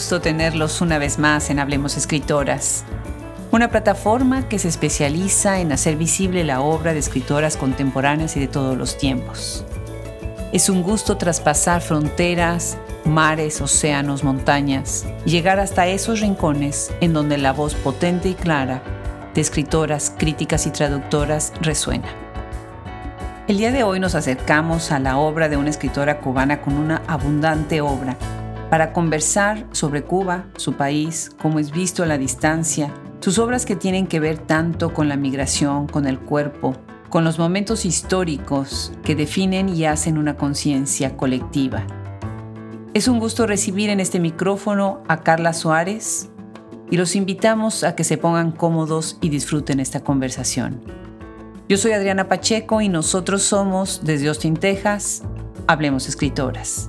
Gusto tenerlos una vez más en Hablemos Escritoras, una plataforma que se especializa en hacer visible la obra de escritoras contemporáneas y de todos los tiempos. Es un gusto traspasar fronteras, mares, océanos, montañas, y llegar hasta esos rincones en donde la voz potente y clara de escritoras, críticas y traductoras resuena. El día de hoy nos acercamos a la obra de una escritora cubana con una abundante obra para conversar sobre Cuba, su país, cómo es visto a la distancia, sus obras que tienen que ver tanto con la migración, con el cuerpo, con los momentos históricos que definen y hacen una conciencia colectiva. Es un gusto recibir en este micrófono a Carla Suárez y los invitamos a que se pongan cómodos y disfruten esta conversación. Yo soy Adriana Pacheco y nosotros somos, desde Austin, Texas, Hablemos Escritoras.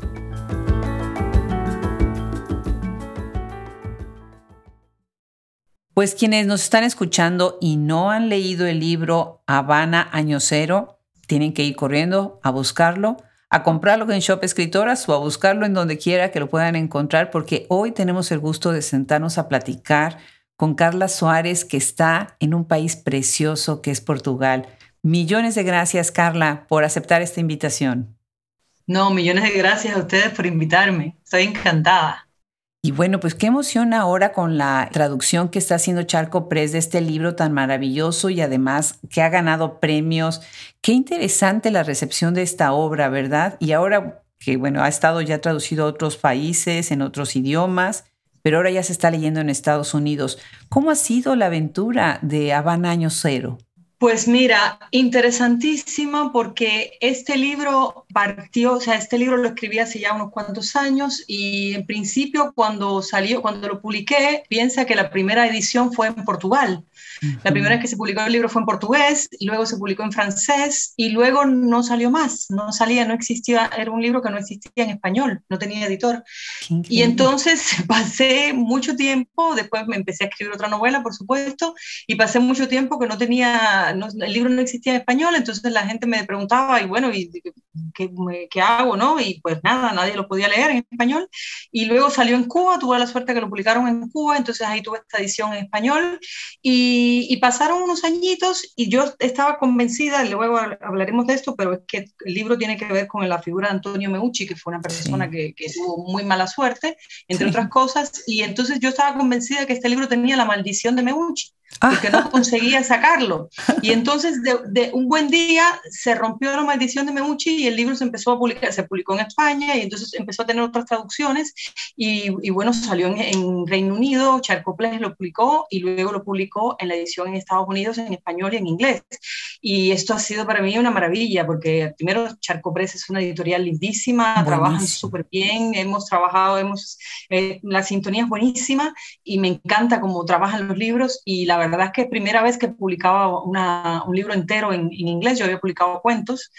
Pues quienes nos están escuchando y no han leído el libro Habana Año Cero, tienen que ir corriendo a buscarlo, a comprarlo en Shop Escritoras o a buscarlo en donde quiera que lo puedan encontrar, porque hoy tenemos el gusto de sentarnos a platicar con Carla Suárez, que está en un país precioso que es Portugal. Millones de gracias, Carla, por aceptar esta invitación. No, millones de gracias a ustedes por invitarme. Estoy encantada. Y bueno, pues qué emoción ahora con la traducción que está haciendo Charco Press de este libro tan maravilloso y además que ha ganado premios. Qué interesante la recepción de esta obra, ¿verdad? Y ahora que, bueno, ha estado ya traducido a otros países, en otros idiomas, pero ahora ya se está leyendo en Estados Unidos. ¿Cómo ha sido la aventura de Habana Año Cero? Pues mira, interesantísimo porque este libro partió, o sea, este libro lo escribí hace ya unos cuantos años y en principio cuando salió, cuando lo publiqué, piensa que la primera edición fue en Portugal. La primera vez que se publicó el libro fue en portugués, y luego se publicó en francés y luego no salió más, no salía, no existía, era un libro que no existía en español, no tenía editor. Y entonces pasé mucho tiempo, después me empecé a escribir otra novela, por supuesto, y pasé mucho tiempo que no tenía, el libro no existía en español, entonces la gente me preguntaba, y bueno, ¿y qué, qué, hago? ¿no? Y pues nada, nadie lo podía leer en español. Y luego salió en Cuba, tuve la suerte que lo publicaron en Cuba, entonces ahí tuve esta edición en español. Y y, pasaron unos añitos y yo estaba convencida, luego hablaremos de esto, pero es que el libro tiene que ver con la figura de Antonio Meucci, que fue una persona que, que, tuvo muy mala suerte, entre otras cosas, y entonces yo estaba convencida que este libro tenía la maldición de Meucci porque no conseguía sacarlo. Y entonces, de, un buen día, se rompió la maldición de Meucci y el libro se empezó a publicar, se publicó en España y entonces empezó a tener otras traducciones y, bueno, salió en, Reino Unido, Charcoples lo publicó y luego lo publicó en la edición en Estados Unidos en español y en inglés. Y esto ha sido para mí una maravilla porque primero Charcoples es una editorial lindísima, trabajan súper bien, hemos trabajado, hemos, eh, la sintonía es buenísima y me encanta cómo trabajan los libros y la verdad es que primera vez que publicaba un libro entero en, inglés, yo había publicado cuentos,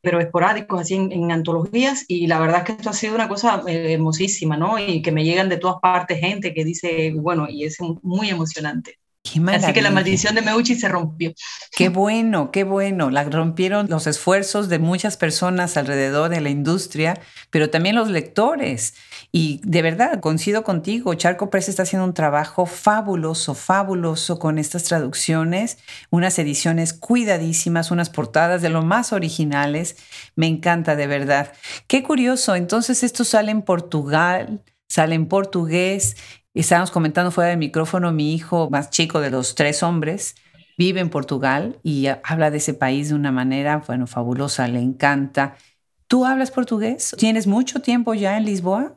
pero esporádicos, así en, antologías, y la verdad es que esto ha sido una cosa eh, hermosísima, ¿no? Y que me llegan de todas partes gente que dice, bueno, y es muy emocionante. Así que la maldición de Meucci se rompió. Qué bueno, qué bueno. La rompieron los esfuerzos de muchas personas alrededor de la industria, pero también los lectores. Y de verdad, coincido contigo, Charco Press está haciendo un trabajo fabuloso, fabuloso con estas traducciones, unas ediciones cuidadísimas, unas portadas de lo más originales. Me encanta de verdad. Qué curioso, entonces esto sale en Portugal, sale en portugués. Estábamos comentando fuera del micrófono, mi hijo más chico de los tres hombres vive en Portugal y habla de ese país de una manera, bueno, fabulosa, le encanta. ¿Tú hablas portugués? ¿Tienes mucho tiempo ya en Lisboa?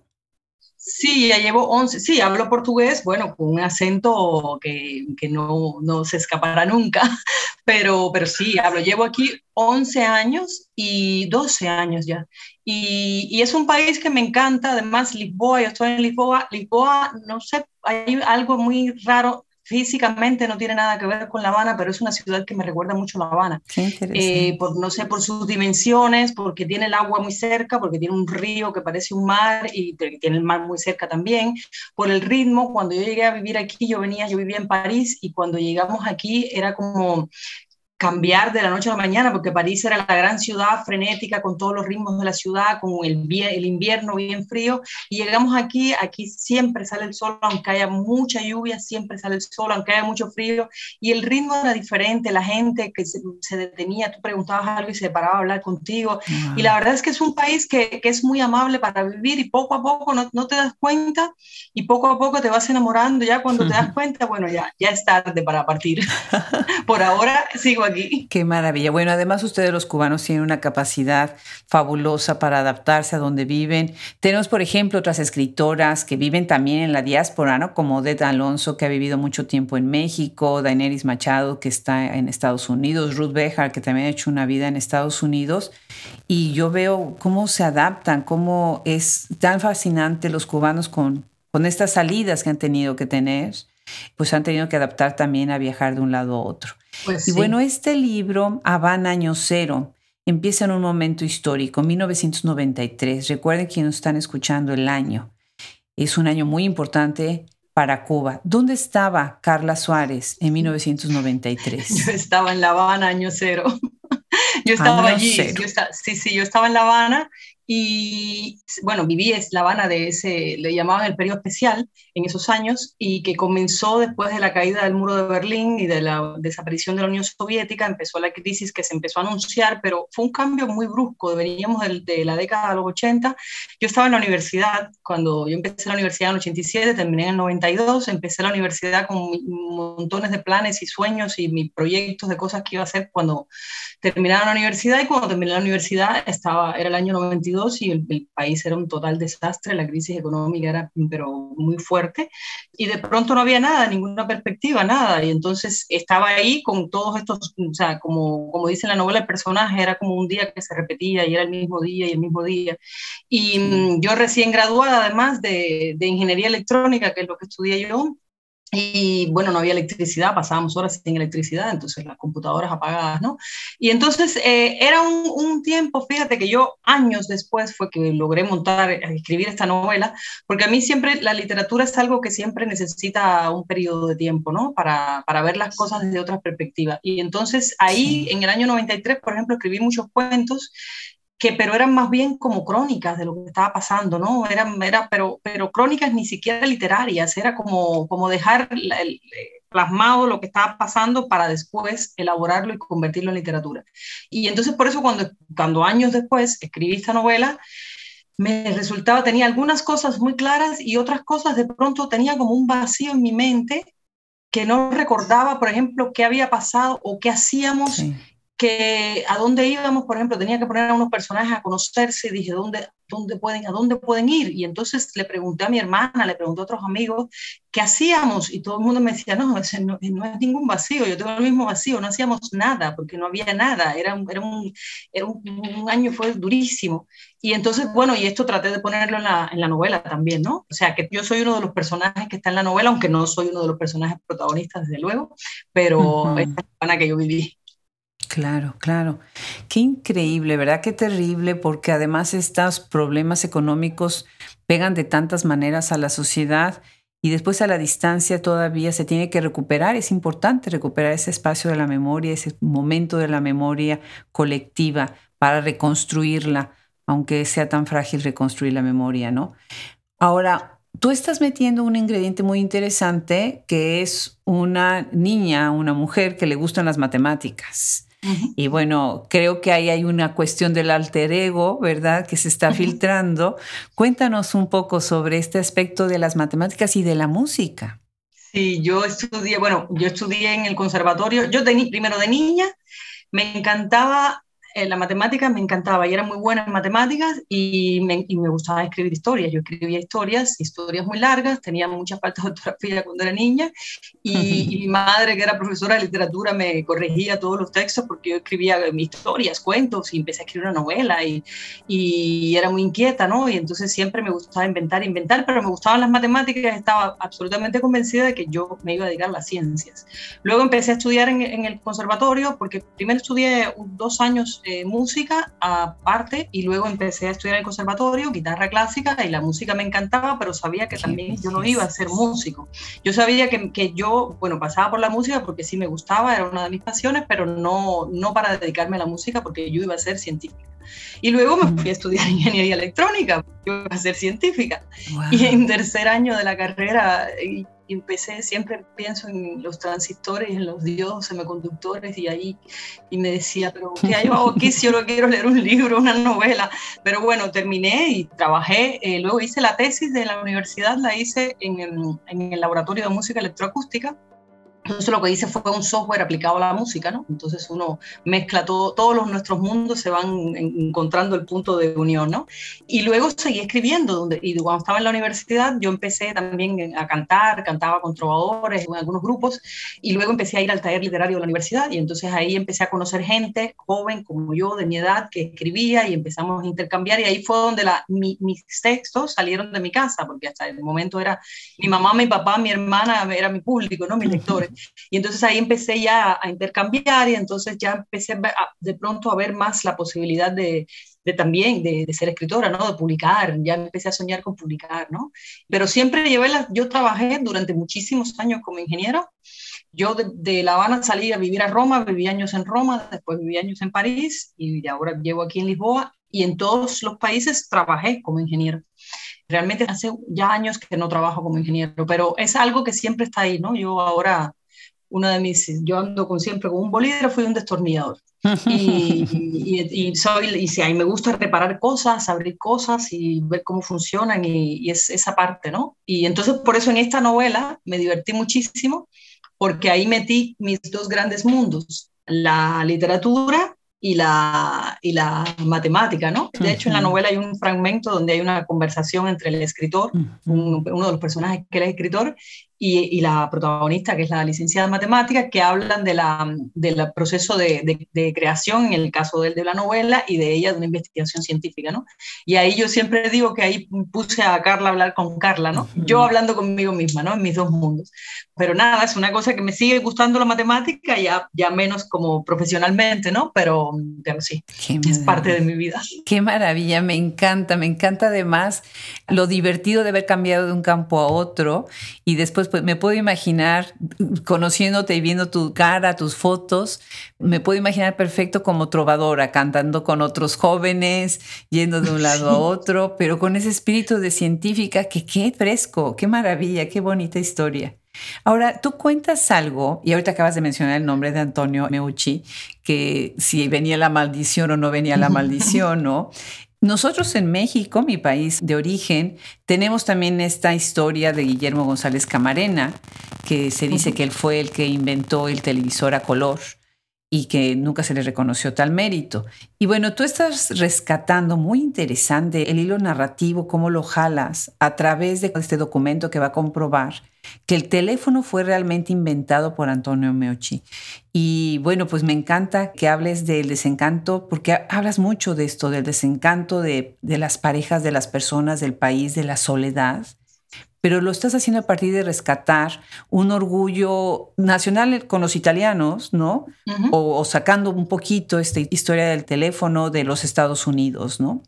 Sí, ya llevo 11, sí, hablo portugués, bueno, con un acento que, que no, no, se escapará nunca, pero, pero sí, hablo, llevo aquí 11 años y 12 años ya. Y, y, es un país que me encanta, además Lisboa, yo estoy en Lisboa, Lisboa, no sé, hay algo muy raro, físicamente no tiene nada que ver con La Habana, pero es una ciudad que me recuerda mucho a La Habana. Eh, por, no sé, por sus dimensiones, porque tiene el agua muy cerca, porque tiene un río que parece un mar y tiene el mar muy cerca también. Por el ritmo, cuando yo llegué a vivir aquí, yo venía, yo vivía en París y cuando llegamos aquí era como cambiar de la noche a la mañana, porque París era la gran ciudad frenética con todos los ritmos de la ciudad, con el, el invierno bien frío, y llegamos aquí, aquí siempre sale el sol, aunque haya mucha lluvia, siempre sale el sol, aunque haya mucho frío, y el ritmo era diferente, la gente que se, detenía, tú preguntabas algo y se paraba a hablar contigo, y la verdad es que es un país que, que es muy amable para vivir y poco a poco no, no, te das cuenta y poco a poco te vas enamorando, ya cuando te das cuenta, bueno, ya, ya es tarde para partir. Por ahora sigo Qué maravilla. Bueno, además ustedes los cubanos tienen una capacidad fabulosa para adaptarse a donde viven. Tenemos, por ejemplo, otras escritoras que viven también en la diáspora, ¿no? Como Odette Alonso, que ha vivido mucho tiempo en México, Daenerys Machado, que está en Estados Unidos, Ruth Bejar, que también ha hecho una vida en Estados Unidos. Y yo veo cómo se adaptan, cómo es tan fascinante los cubanos con, con estas salidas que han tenido que tener pues han tenido que adaptar también a viajar de un lado a otro. Pues y bueno, este libro, Habana Año Cero, empieza en un momento histórico, 1993. Recuerden quienes están escuchando el año. Es un año muy importante para Cuba. ¿Dónde estaba Carla Suárez en 1993? Yo estaba en La Habana, año cero. Yo estaba allí. sí, sí, yo estaba en La Habana y bueno, viví en La Habana de ese, le llamaban el periodo especial en esos años y que comenzó después de la caída del muro de Berlín y de la desaparición de la Unión Soviética, empezó la crisis que se empezó a anunciar, pero fue un cambio muy brusco, veníamos de, de la década de los 80, yo estaba en la universidad, cuando yo empecé la universidad en el 87, terminé en el 92, empecé la universidad con montones de planes y sueños y mis proyectos de cosas que iba a hacer cuando terminaba la universidad y cuando terminé la universidad estaba, era el año 92 y el, país era un total desastre, la crisis económica era pero muy fuerte y de pronto no había nada, ninguna perspectiva, nada. Y entonces estaba ahí con todos estos, o sea, como, como dice en la novela, el personaje era como un día que se repetía y era el mismo día y el mismo día. Y mm, yo recién graduada además de, de ingeniería electrónica, que es lo que estudié yo, y bueno, no había electricidad, pasábamos horas sin electricidad, entonces las computadoras apagadas, ¿no? Y entonces eh, era un, un, tiempo, fíjate que yo años después fue que logré montar, eh, escribir esta novela, porque a mí siempre la literatura es algo que siempre necesita un periodo de tiempo, ¿no? Para, para ver las cosas desde otra perspectiva. Y entonces ahí, en el año 93, por ejemplo, escribí muchos cuentos que pero eran más bien como crónicas de lo que estaba pasando, ¿no? Eran, era, pero, pero crónicas ni siquiera literarias, era como, como dejar el, eh, plasmado lo que estaba pasando para después elaborarlo y convertirlo en literatura. Y entonces por eso cuando, cuando años después escribí esta novela, me resultaba, tenía algunas cosas muy claras y otras cosas de pronto tenía como un vacío en mi mente que no recordaba, por ejemplo, qué había pasado o qué hacíamos que a dónde íbamos, por ejemplo, tenía que poner a unos personajes a conocerse y dije, ¿dónde, dónde pueden, ¿a dónde pueden ir? Y entonces le pregunté a mi hermana, le pregunté a otros amigos, ¿qué hacíamos? Y todo el mundo me decía, no, no, no es ningún vacío, yo tengo el mismo vacío, no hacíamos nada, porque no había nada, era, era, un, era un, año, fue durísimo. Y entonces, bueno, y esto traté de ponerlo en la, en la novela también, ¿no? O sea, que yo soy uno de los personajes que está en la novela, aunque no soy uno de los personajes protagonistas, desde luego, pero es la que yo viví. Claro, claro. Qué increíble, ¿verdad? Qué terrible, porque además estos problemas económicos pegan de tantas maneras a la sociedad y después a la distancia todavía se tiene que recuperar. Es importante recuperar ese espacio de la memoria, ese momento de la memoria colectiva para reconstruirla, aunque sea tan frágil reconstruir la memoria, ¿no? Ahora, tú estás metiendo un ingrediente muy interesante que es una niña, una mujer que le gustan las matemáticas. Y bueno, creo que ahí hay una cuestión del alter ego, ¿verdad? Que se está filtrando. Cuéntanos un poco sobre este aspecto de las matemáticas y de la música. Sí, yo estudié, bueno, yo estudié en el conservatorio, yo primero de niña, me encantaba la matemática me encantaba y era muy buena en matemáticas y me, y me, gustaba escribir historias. Yo escribía historias, historias muy largas, tenía muchas faltas de ortografía cuando era niña y, mi madre, que era profesora de literatura, me corregía todos los textos porque yo escribía mis historias, cuentos y empecé a escribir una novela y, y era muy inquieta, ¿no? Y entonces siempre me gustaba inventar, inventar, pero me gustaban las matemáticas, estaba absolutamente convencida de que yo me iba a dedicar a las ciencias. Luego empecé a estudiar en, en el conservatorio porque primero estudié dos años eh, música aparte y luego empecé a estudiar en el conservatorio, guitarra clásica y la música me encantaba, pero sabía que también yo no iba a ser músico. Yo sabía que, que, yo, bueno, pasaba por la música porque sí me gustaba, era una de mis pasiones, pero no, no para dedicarme a la música porque yo iba a ser científica. Y luego me fui a estudiar ingeniería electrónica, yo iba a ser científica. Y en tercer año de la carrera empecé, siempre pienso en los transistores, en los diodos semiconductores y ahí, y me decía, pero ¿qué hago aquí si yo no quiero leer un libro, una novela? Pero bueno, terminé y trabajé, eh, luego hice la tesis de la universidad, la hice en en el laboratorio de música electroacústica entonces lo que hice fue un software aplicado a la música, ¿no? Entonces uno mezcla todo, todos los, nuestros mundos se van encontrando el punto de unión, ¿no? Y luego seguí escribiendo, donde, y cuando estaba en la universidad yo empecé también a cantar, cantaba con trovadores en algunos grupos, y luego empecé a ir al taller literario de la universidad, y entonces ahí empecé a conocer gente joven como yo, de mi edad, que escribía, y empezamos a intercambiar, y ahí fue donde la, mis textos salieron de mi casa, porque hasta el momento era mi mamá, mi papá, mi hermana, era mi público, ¿no? Mis lectores. Y entonces ahí empecé ya a intercambiar y entonces ya empecé de pronto a ver más la posibilidad de, de también de, ser escritora, ¿no? De publicar, ya empecé a soñar con publicar, ¿no? Pero siempre llevé la, yo trabajé durante muchísimos años como ingeniero. Yo de, de, La Habana salí a vivir a Roma, viví años en Roma, después viví años en París y ahora llevo aquí en Lisboa y en todos los países trabajé como ingeniero. Realmente hace ya años que no trabajo como ingeniero, pero es algo que siempre está ahí, ¿no? Yo ahora una de mis, yo ando con, siempre con un bolígrafo y un destornillador. y, y, soy, y si a mí me gusta reparar cosas, abrir cosas y ver cómo funcionan y, es esa parte, ¿no? Y entonces por eso en esta novela me divertí muchísimo porque ahí metí mis dos grandes mundos, la literatura y la, y la matemática, ¿no? De hecho, en la novela hay un fragmento donde hay una conversación entre el escritor, uno de los personajes que es escritor, y, la protagonista, que es la licenciada en matemáticas, que hablan de la, del proceso de, de, creación, en el caso de, de la novela, y de ella de una investigación científica, ¿no? Y ahí yo siempre digo que ahí puse a Carla a hablar con Carla, ¿no? Yo hablando conmigo misma, ¿no? En mis dos mundos. Pero nada, es una cosa que me sigue gustando la matemática, ya, ya menos como profesionalmente, ¿no? Pero, pero sí, es parte de mi vida. Qué maravilla, me encanta, me encanta además lo divertido de haber cambiado de un campo a otro y después pues me puedo imaginar, conociéndote y viendo tu cara, tus fotos, me puedo imaginar perfecto como trovadora, cantando con otros jóvenes, yendo de un lado a otro, pero con ese espíritu de científica que qué fresco, qué maravilla, qué bonita historia. Ahora, tú cuentas algo, y ahorita acabas de mencionar el nombre de Antonio Meucci, que si venía la maldición o no venía la maldición, ¿no? Nosotros en México, mi país de origen, tenemos también esta historia de Guillermo González Camarena, que se dice que él fue el que inventó el televisor a color y que nunca se le reconoció tal mérito. Y bueno, tú estás rescatando muy interesante el hilo narrativo, cómo lo jalas a través de este documento que va a comprobar que el teléfono fue realmente inventado por Antonio Meucci. Y bueno, pues me encanta que hables del desencanto, porque hablas mucho de esto, del desencanto de, de las parejas, de las personas, del país, de la soledad pero lo estás haciendo a partir de rescatar un orgullo nacional con los italianos, ¿no? o, o, sacando un poquito esta historia del teléfono de los Estados Unidos, ¿no?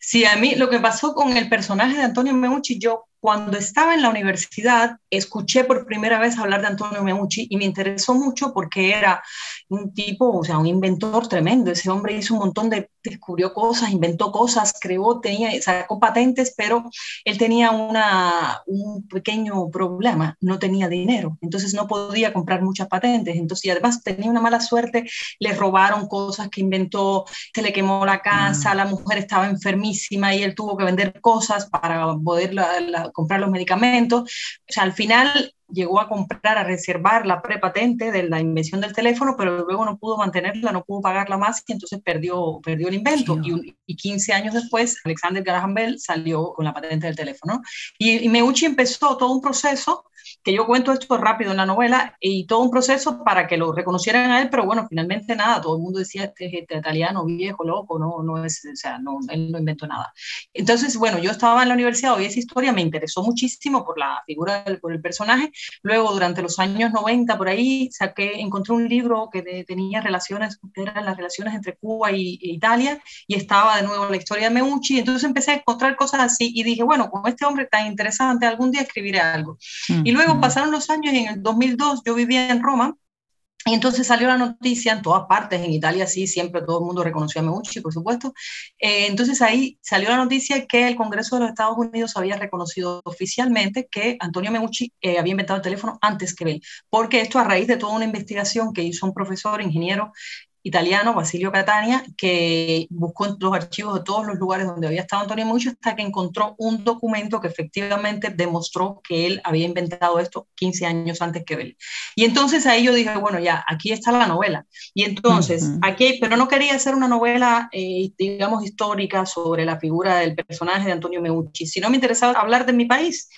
Sí, a mí lo que pasó con el personaje de Antonio Meucci, yo cuando estaba en la universidad escuché por primera vez hablar de Antonio Meucci y me interesó mucho porque era un tipo, o sea, un inventor tremendo. Ese hombre hizo un montón de, descubrió cosas, inventó cosas, creó, tenía, sacó patentes, pero él tenía una, un pequeño problema, no tenía dinero, entonces no podía comprar muchas patentes. Entonces, y además tenía una mala suerte, le robaron cosas que inventó, se le quemó la casa, la mujer estaba enfermísima y él tuvo que vender cosas para poder comprar los medicamentos. O sea, al final llegó a comprar, a reservar la prepatente de la invención del teléfono, pero luego no pudo mantenerla, no pudo pagarla más y entonces perdió, perdió el invento. Y, y, 15 años después, Alexander Graham Bell salió con la patente del teléfono. Y, y Meucci empezó todo un proceso que yo cuento esto rápido en la novela y todo un proceso para que lo reconocieran a él, pero bueno, finalmente nada, todo el mundo decía, este, este italiano viejo, loco, no, no es, o sea, no, él no inventó nada. Entonces, bueno, yo estaba en la universidad, oí esa historia, me interesó muchísimo por la figura, del, por el personaje, Luego, durante los años 90, por ahí, saqué, encontré un libro que tenía relaciones, que eran las relaciones entre Cuba y, e Italia, y estaba de nuevo la historia de Meucci. Entonces empecé a encontrar cosas así y dije, bueno, con este hombre tan interesante, algún día escribiré algo. Y luego pasaron los años y en el 2002 yo vivía en Roma y entonces salió la noticia en todas partes, en Italia sí, siempre todo el mundo reconoció a Meucci, por supuesto. Eh, entonces ahí salió la noticia que el Congreso de los Estados Unidos había reconocido oficialmente que Antonio Meucci eh, había inventado el teléfono antes que él, porque esto a raíz de toda una investigación que hizo un profesor, ingeniero italiano, Basilio Catania, que buscó en los archivos de todos los lugares donde había estado Antonio Meucci hasta que encontró un documento que efectivamente demostró que él había inventado esto 15 años antes que él. Y entonces ahí yo dije, bueno, ya, aquí está la novela. Y entonces, aquí, pero no quería hacer una novela, eh, digamos, histórica sobre la figura del personaje de Antonio Meucci, sino me interesaba hablar de mi país.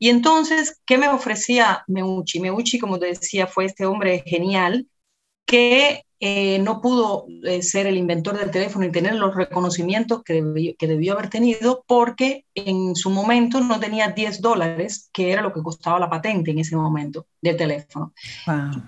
Y entonces, ¿qué me ofrecía Meucci? Meucci, como te decía, fue este hombre genial que eh, no pudo eh, ser el inventor del teléfono y tener los reconocimientos que debió, que debió, haber tenido porque en su momento no tenía 10 dólares, que era lo que costaba la patente en ese momento del teléfono.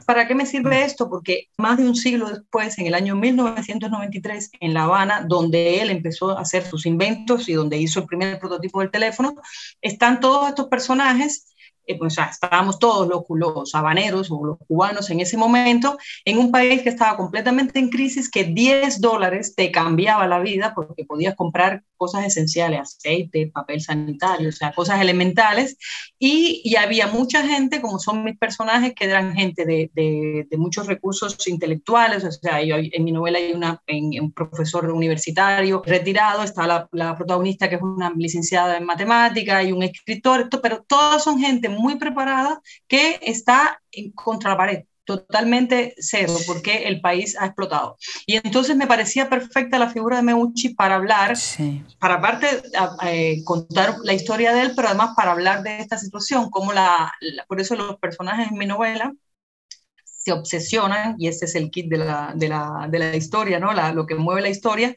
¿Para qué me sirve esto? Porque más de un siglo después, en el año 1993, en La Habana, donde él empezó a hacer sus inventos y donde hizo el primer prototipo del teléfono, están todos estos personajes eh, pues estábamos todos los, habaneros o los cubanos en ese momento, en un país que estaba completamente en crisis, que 10 dólares te cambiaba la vida porque podías comprar cosas esenciales, aceite, papel sanitario, o sea, cosas elementales, y, y había mucha gente, como son mis personajes, que eran gente de, de, muchos recursos intelectuales, o sea, yo, en mi novela hay una, un profesor universitario retirado, está la, la protagonista que es una licenciada en matemática y un escritor, pero todas son gente muy preparada que está contra la pared totalmente cero, porque el país ha explotado. Y entonces me parecía perfecta la figura de Meucci para hablar, para aparte eh, contar la historia de él, pero además para hablar de esta situación, como la, por eso los personajes en mi novela se obsesionan, y ese es el kit de la, de la, de la historia, ¿no? La, lo que mueve la historia.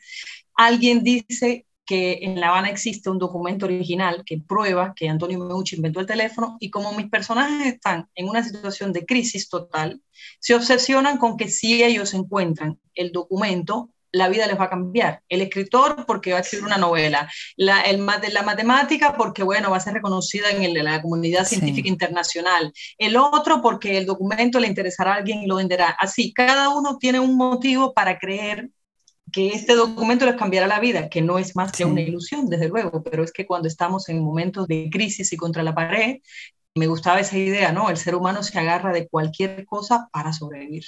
Alguien dice que en La Habana existe un documento original que prueba que Antonio Meucci inventó el teléfono y como mis personajes están en una situación de crisis total, se obsesionan con que si ellos encuentran el documento, la vida les va a cambiar. El escritor porque va a escribir una novela, la, el, la matemática porque, bueno, va a ser reconocida en, la comunidad científica internacional, el otro porque el documento le interesará a alguien y lo venderá. Así, cada uno tiene un motivo para creer que este documento les cambiará la vida, que no es más que una ilusión, desde luego, pero es que cuando estamos en momentos de crisis y contra la pared, me gustaba esa idea, ¿no? El ser humano se agarra de cualquier cosa para sobrevivir.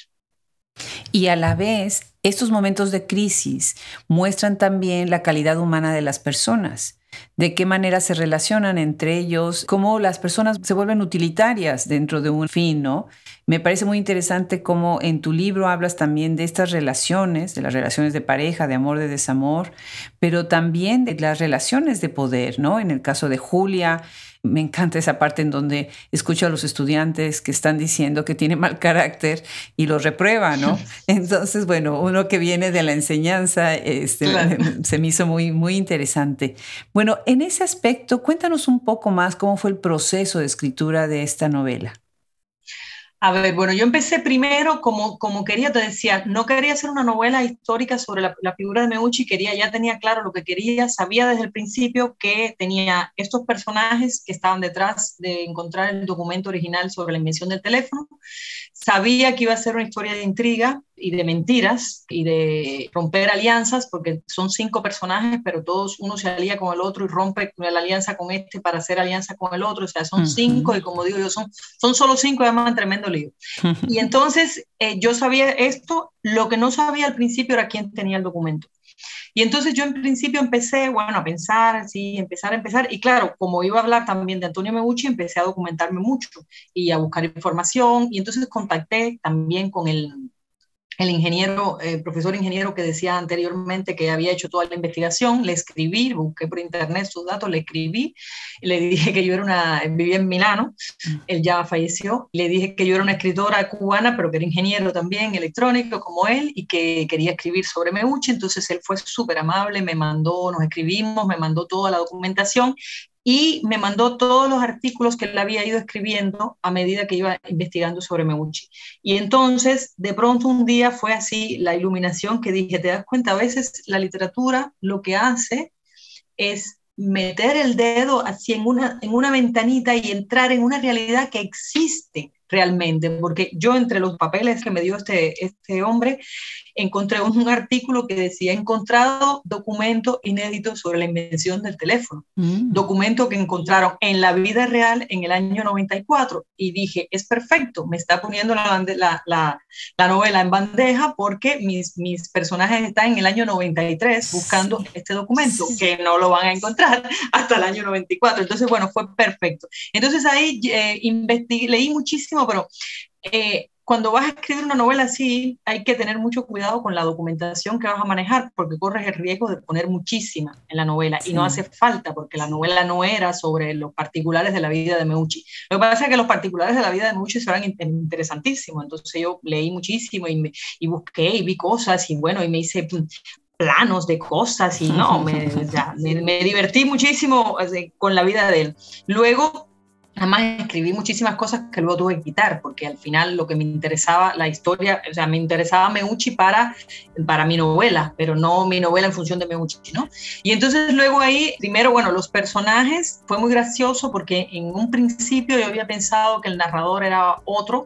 Y a la vez, estos momentos de crisis muestran también la calidad humana de las personas, de qué manera se relacionan entre ellos, cómo las personas se vuelven utilitarias dentro de un fin, ¿no? Me parece muy interesante cómo en tu libro hablas también de estas relaciones, de las relaciones de pareja, de amor, de desamor, pero también de las relaciones de poder, ¿no? En el caso de Julia, me encanta esa parte en donde escucho a los estudiantes que están diciendo que tiene mal carácter y lo reprueba, ¿no? Entonces, bueno, uno que viene de la enseñanza este, se me hizo muy, muy interesante. Bueno, en ese aspecto, cuéntanos un poco más cómo fue el proceso de escritura de esta novela. A ver, bueno, yo empecé primero como, como quería, te decía, no quería hacer una novela histórica sobre la, figura de Meucci, quería, ya tenía claro lo que quería, sabía desde el principio que tenía estos personajes que estaban detrás de encontrar el documento original sobre la invención del teléfono, sabía que iba a ser una historia de intriga y de mentiras y de romper alianzas, porque son cinco personajes, pero todos uno se alía con el otro y rompe la alianza con este para hacer alianza con el otro, o sea, son cinco y como digo yo, son, son solo cinco y además un tremendo lío. Y entonces eh, yo sabía esto, lo que no sabía al principio era quién tenía el documento. Y entonces yo en principio empecé, bueno, a pensar, sí, empezar a empezar. Y claro, como iba a hablar también de Antonio Megucci, empecé a documentarme mucho y a buscar información. Y entonces contacté también con el, el ingeniero, el eh, profesor ingeniero que decía anteriormente que había hecho toda la investigación, le escribí, busqué por internet sus datos, le escribí, le dije que yo era una, vivía en Milano, mm. él ya falleció, le dije que yo era una escritora cubana, pero que era ingeniero también electrónico como él y que quería escribir sobre Meucci, entonces él fue súper amable, me mandó, nos escribimos, me mandó toda la documentación y me mandó todos los artículos que él había ido escribiendo a medida que iba investigando sobre Meucci. Y entonces, de pronto un día fue así la iluminación que dije, te das cuenta, a veces la literatura lo que hace es meter el dedo así en una, en una ventanita y entrar en una realidad que existe realmente, porque yo entre los papeles que me dio este, este hombre, encontré un, artículo que decía, encontrado documento inédito sobre la invención del teléfono, mm. documento que encontraron en la vida real en el año 94, y dije, es perfecto, me está poniendo la, la, la, novela en bandeja porque mis, mis personajes están en el año 93 buscando este documento, que no lo van a encontrar hasta el año 94, entonces, bueno, fue perfecto. Entonces ahí eh, leí muchísimo pero eh, cuando vas a escribir una novela así, hay que tener mucho cuidado con la documentación que vas a manejar, porque corres el riesgo de poner muchísima en la novela y no hace falta, porque la novela no era sobre los particulares de la vida de Meucci. Lo que pasa es que los particulares de la vida de Meucci serán interesantísimos, entonces yo leí muchísimo y, y busqué y vi cosas y bueno, y me hice mm, planos de cosas y no, me, me, me divertí muchísimo con la vida de él. Luego Además, escribí muchísimas cosas que luego tuve que quitar, porque al final lo que me interesaba, la historia, o sea, me interesaba Meucci para, para mi novela, pero no mi novela en función de Meucci, ¿no? Y entonces luego ahí, primero, bueno, los personajes, fue muy gracioso porque en un principio yo había pensado que el narrador era otro,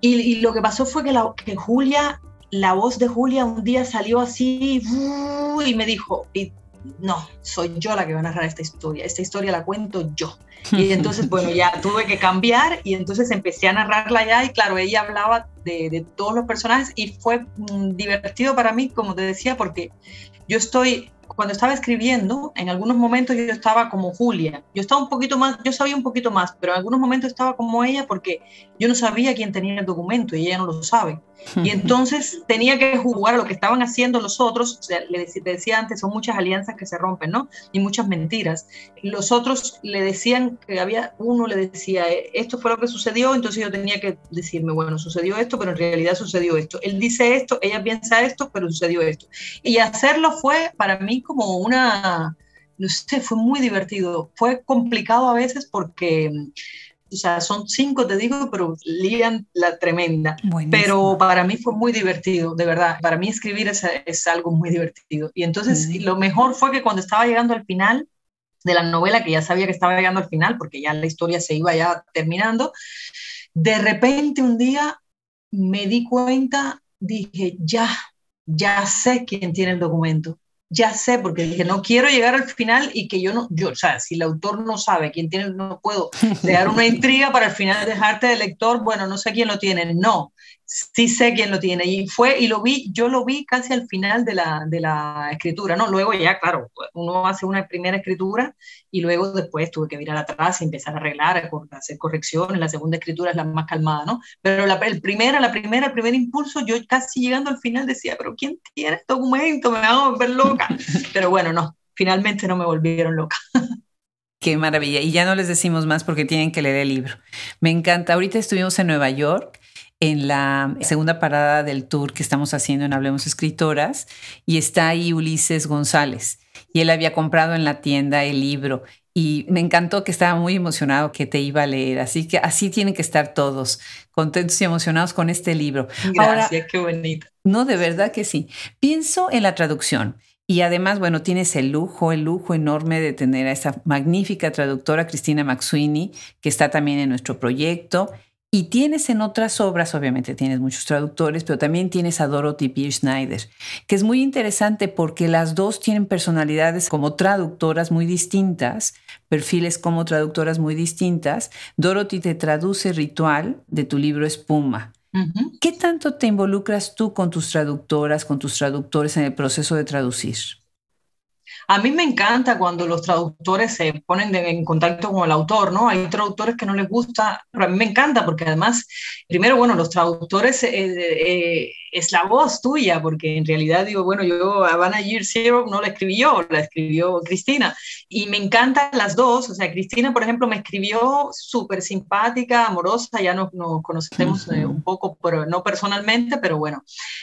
y, lo que pasó fue que, la, que Julia, la voz de Julia un día salió así y me dijo, no, soy yo la que va a narrar esta historia, esta historia la cuento yo. Y entonces, bueno, ya tuve que cambiar y entonces empecé a narrarla ya y claro, ella hablaba de, de todos los personajes y fue mm, divertido para mí, como te decía, porque yo estoy cuando estaba escribiendo, en algunos momentos yo estaba como Julia. Yo estaba un poquito más, yo sabía un poquito más, pero en algunos momentos estaba como ella porque yo no sabía quién tenía el documento y ella no lo sabe. Y entonces tenía que jugar lo que estaban haciendo los otros. Le decía antes, son muchas alianzas que se rompen, ¿no? Y muchas mentiras. Los otros le decían que había, uno le decía, eh, esto fue lo que sucedió, entonces yo tenía que decirme, bueno, sucedió esto, pero en realidad sucedió esto. Él dice esto, ella piensa esto, pero sucedió esto. Y hacerlo fue para mí como una, no sé, fue muy divertido. Fue complicado a veces porque o sea, son cinco, te digo, pero lían la tremenda. Pero para mí fue muy divertido, de verdad. Para mí escribir es, es algo muy divertido. Y entonces mm. lo mejor fue que cuando estaba llegando al final de la novela, que ya sabía que estaba llegando al final, porque ya la historia se iba ya terminando, de repente un día me di cuenta, dije, ya, ya sé quién tiene el documento ya sé, porque dije, no quiero llegar al final y que yo no, yo, o sea, si el autor no sabe quién tiene, no puedo crear una intriga para al final dejarte de lector, bueno, no sé quién lo tiene, no, sí sé quién lo tiene. Y fue, y lo vi, yo lo vi casi al final de la, de la escritura, ¿no? Luego ya, claro, uno hace una primera escritura y luego después tuve que mirar atrás y empezar a arreglar, a hacer correcciones. La segunda escritura es la más calmada, ¿no? Pero la el primera, la primera, el primer impulso, yo casi llegando al final decía, pero ¿quién tiene este documento? Me van a volver loca. Pero bueno, no, finalmente no me volvieron loca. Qué maravilla. Y ya no les decimos más porque tienen que leer el libro. Me encanta. Ahorita estuvimos en Nueva York en la segunda parada del tour que estamos haciendo en Hablemos Escritoras y está ahí Ulises González y él había comprado en la tienda el libro y me encantó que estaba muy emocionado que te iba a leer, así que así tienen que estar todos contentos y emocionados con este libro. Gracias, qué bonito. No, de verdad que sí. Pienso en la traducción. Y además, bueno, tienes el lujo, el lujo enorme de tener a esa magnífica traductora Cristina Maxuini, que está también en nuestro proyecto y tienes en otras obras, obviamente tienes muchos traductores, pero también tienes a Dorothy P. Schneider, que es muy interesante porque las dos tienen personalidades como traductoras muy distintas, perfiles como traductoras muy distintas. Dorothy te traduce Ritual de tu libro Espuma. ¿Qué tanto te involucras tú con tus traductoras, con tus traductores en el proceso de traducir? A mí me encanta cuando los traductores se ponen en contacto con el autor, ¿no? Hay traductores que no les gusta, pero a mí me encanta porque además, primero, bueno, los traductores eh, eh, es la voz tuya, porque en realidad digo, bueno, yo Havana Year Zero no la escribí yo, la escribió Cristina. Y me encantan las dos, o sea, Cristina, por ejemplo, me escribió súper simpática, amorosa, ya nos, nos conocemos eh, un poco, pero no personalmente, pero bueno,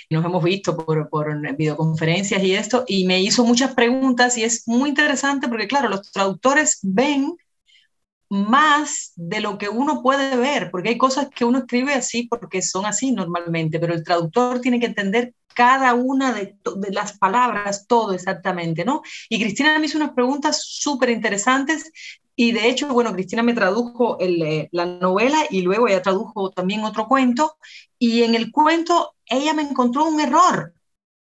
nos hemos visto por, por videoconferencias y esto, y me hizo muchas preguntas y es muy interesante porque, claro, los traductores ven más de lo que uno puede ver, porque hay cosas que uno escribe así porque son así normalmente, pero el traductor tiene que entender cada una de, las palabras, todo exactamente, ¿no? Y Cristina me hizo unas preguntas súper interesantes y de hecho, bueno, Cristina me tradujo eh, la novela y luego ella tradujo también otro cuento y en el cuento ella me encontró un error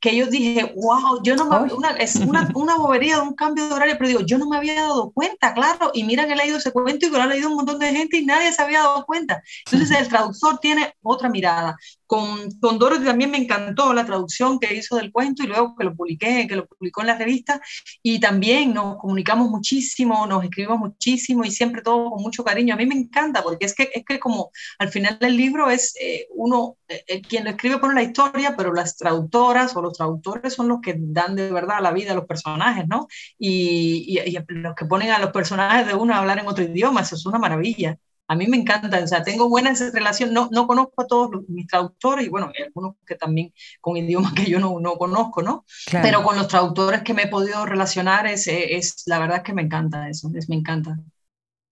que yo dije, wow, yo no me, una, es una, una, bobería de un cambio de horario, pero digo, yo no me había dado cuenta, claro, y mira que he leído ese cuento y que lo ha leído un montón de gente y nadie se había dado cuenta. Entonces el traductor tiene otra mirada. Con, con Dorothy también me encantó la traducción que hizo del cuento y luego que lo publiqué, que lo publicó en la revista, y también nos comunicamos muchísimo, nos escribimos muchísimo y siempre todo con mucho cariño. A mí me encanta porque es que, es que como al final del libro es eh, uno, eh, eh, quien lo escribe pone la historia, pero las traductoras o los traductores son los que dan de verdad la vida a los personajes, ¿no? Y, y, y los que ponen a los personajes de uno a hablar en otro idioma, eso es una maravilla a mí me encanta, o sea, tengo buena relación, no, no conozco a todos mis traductores y bueno, hay algunos que también con idiomas que yo no, no conozco, ¿no? Pero con los traductores que me he podido relacionar es, es la verdad que me encanta eso, es, me encanta.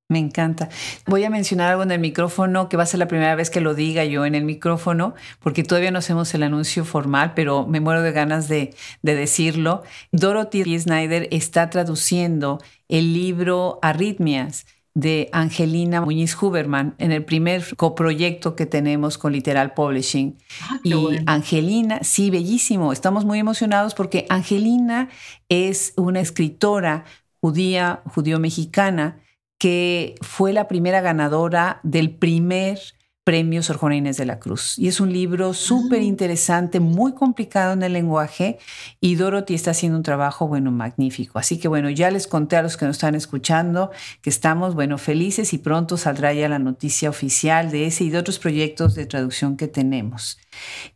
Me encanta. Voy a mencionar algo en el micrófono que va a ser la primera vez que lo diga yo en el micrófono, porque todavía no hacemos el anuncio formal, pero me muero de ganas de, de decirlo. Dorothy Snyder está traduciendo el libro Arritmias de Angelina Muñiz Huberman en el primer coproyecto que tenemos con Literal Publishing. Ah, y Angelina, sí, bellísimo. Estamos muy emocionados porque Angelina es una escritora judía, judío-mexicana, que fue la primera ganadora del primer Premio Sor Juana Inés de la Cruz. Y es un libro súper interesante, muy complicado en el lenguaje y Dorothy está haciendo un trabajo, bueno, magnífico. Así que bueno, ya les conté a los que nos están escuchando que estamos, bueno, felices y pronto saldrá ya la noticia oficial de ese y de otros proyectos de traducción que tenemos.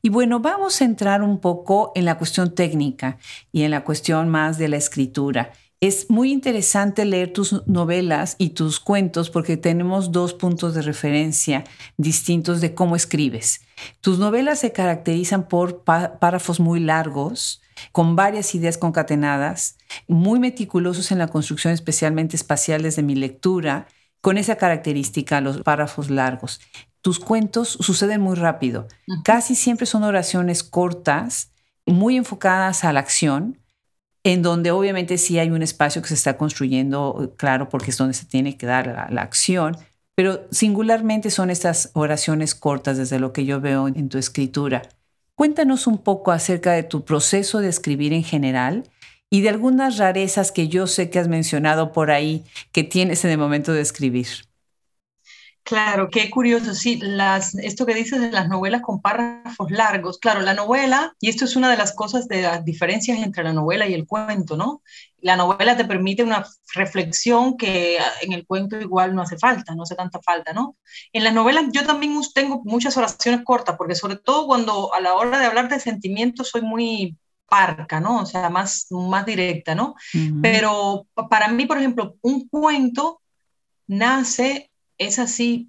Y bueno, vamos a entrar un poco en la cuestión técnica y en la cuestión más de la escritura. Es muy interesante leer tus novelas y tus cuentos porque tenemos dos puntos de referencia distintos de cómo escribes. Tus novelas se caracterizan por párrafos muy largos, con varias ideas concatenadas, muy meticulosos en la construcción especialmente espacial desde mi lectura, con esa característica, los párrafos largos. Tus cuentos suceden muy rápido. Casi siempre son oraciones cortas, muy enfocadas a la acción, en donde obviamente sí hay un espacio que se está construyendo, claro, porque es donde se tiene que dar la, acción, pero singularmente son estas oraciones cortas desde lo que yo veo en tu escritura. Cuéntanos un poco acerca de tu proceso de escribir en general y de algunas rarezas que yo sé que has mencionado por ahí que tienes en el momento de escribir. Claro, qué curioso, sí, las, esto que dices de las novelas con párrafos largos, claro, la novela, y esto es una de las cosas de las diferencias entre la novela y el cuento, ¿no? La novela te permite una reflexión que en el cuento igual no hace falta, no hace tanta falta, ¿no? En las novelas yo también tengo muchas oraciones cortas, porque sobre todo cuando a la hora de hablar de sentimientos soy muy parca, ¿no? O sea, más, más directa, ¿no? Pero para mí, por ejemplo, un cuento nace es así,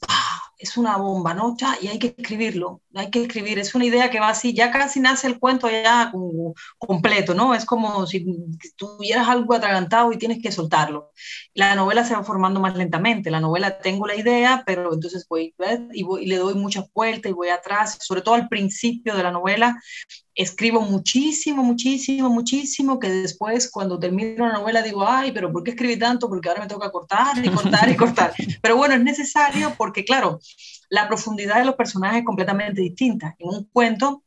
es una bomba, ¿no? y hay que escribirlo, hay que escribir, es una idea que va así, ya casi nace el cuento ya completo, ¿no? Es como si tuvieras algo atragantado y tienes que soltarlo. La novela se va formando más lentamente, la novela tengo la idea, pero entonces voy, y, voy, y le doy muchas vueltas y voy atrás, sobre todo al principio de la novela, escribo muchísimo, muchísimo, muchísimo, que después cuando termino la novela digo, ay, pero ¿por qué escribí tanto? Porque ahora me toca cortar y cortar y cortar. Pero bueno, es necesario porque, claro, la profundidad de los personajes es completamente distinta. En un cuento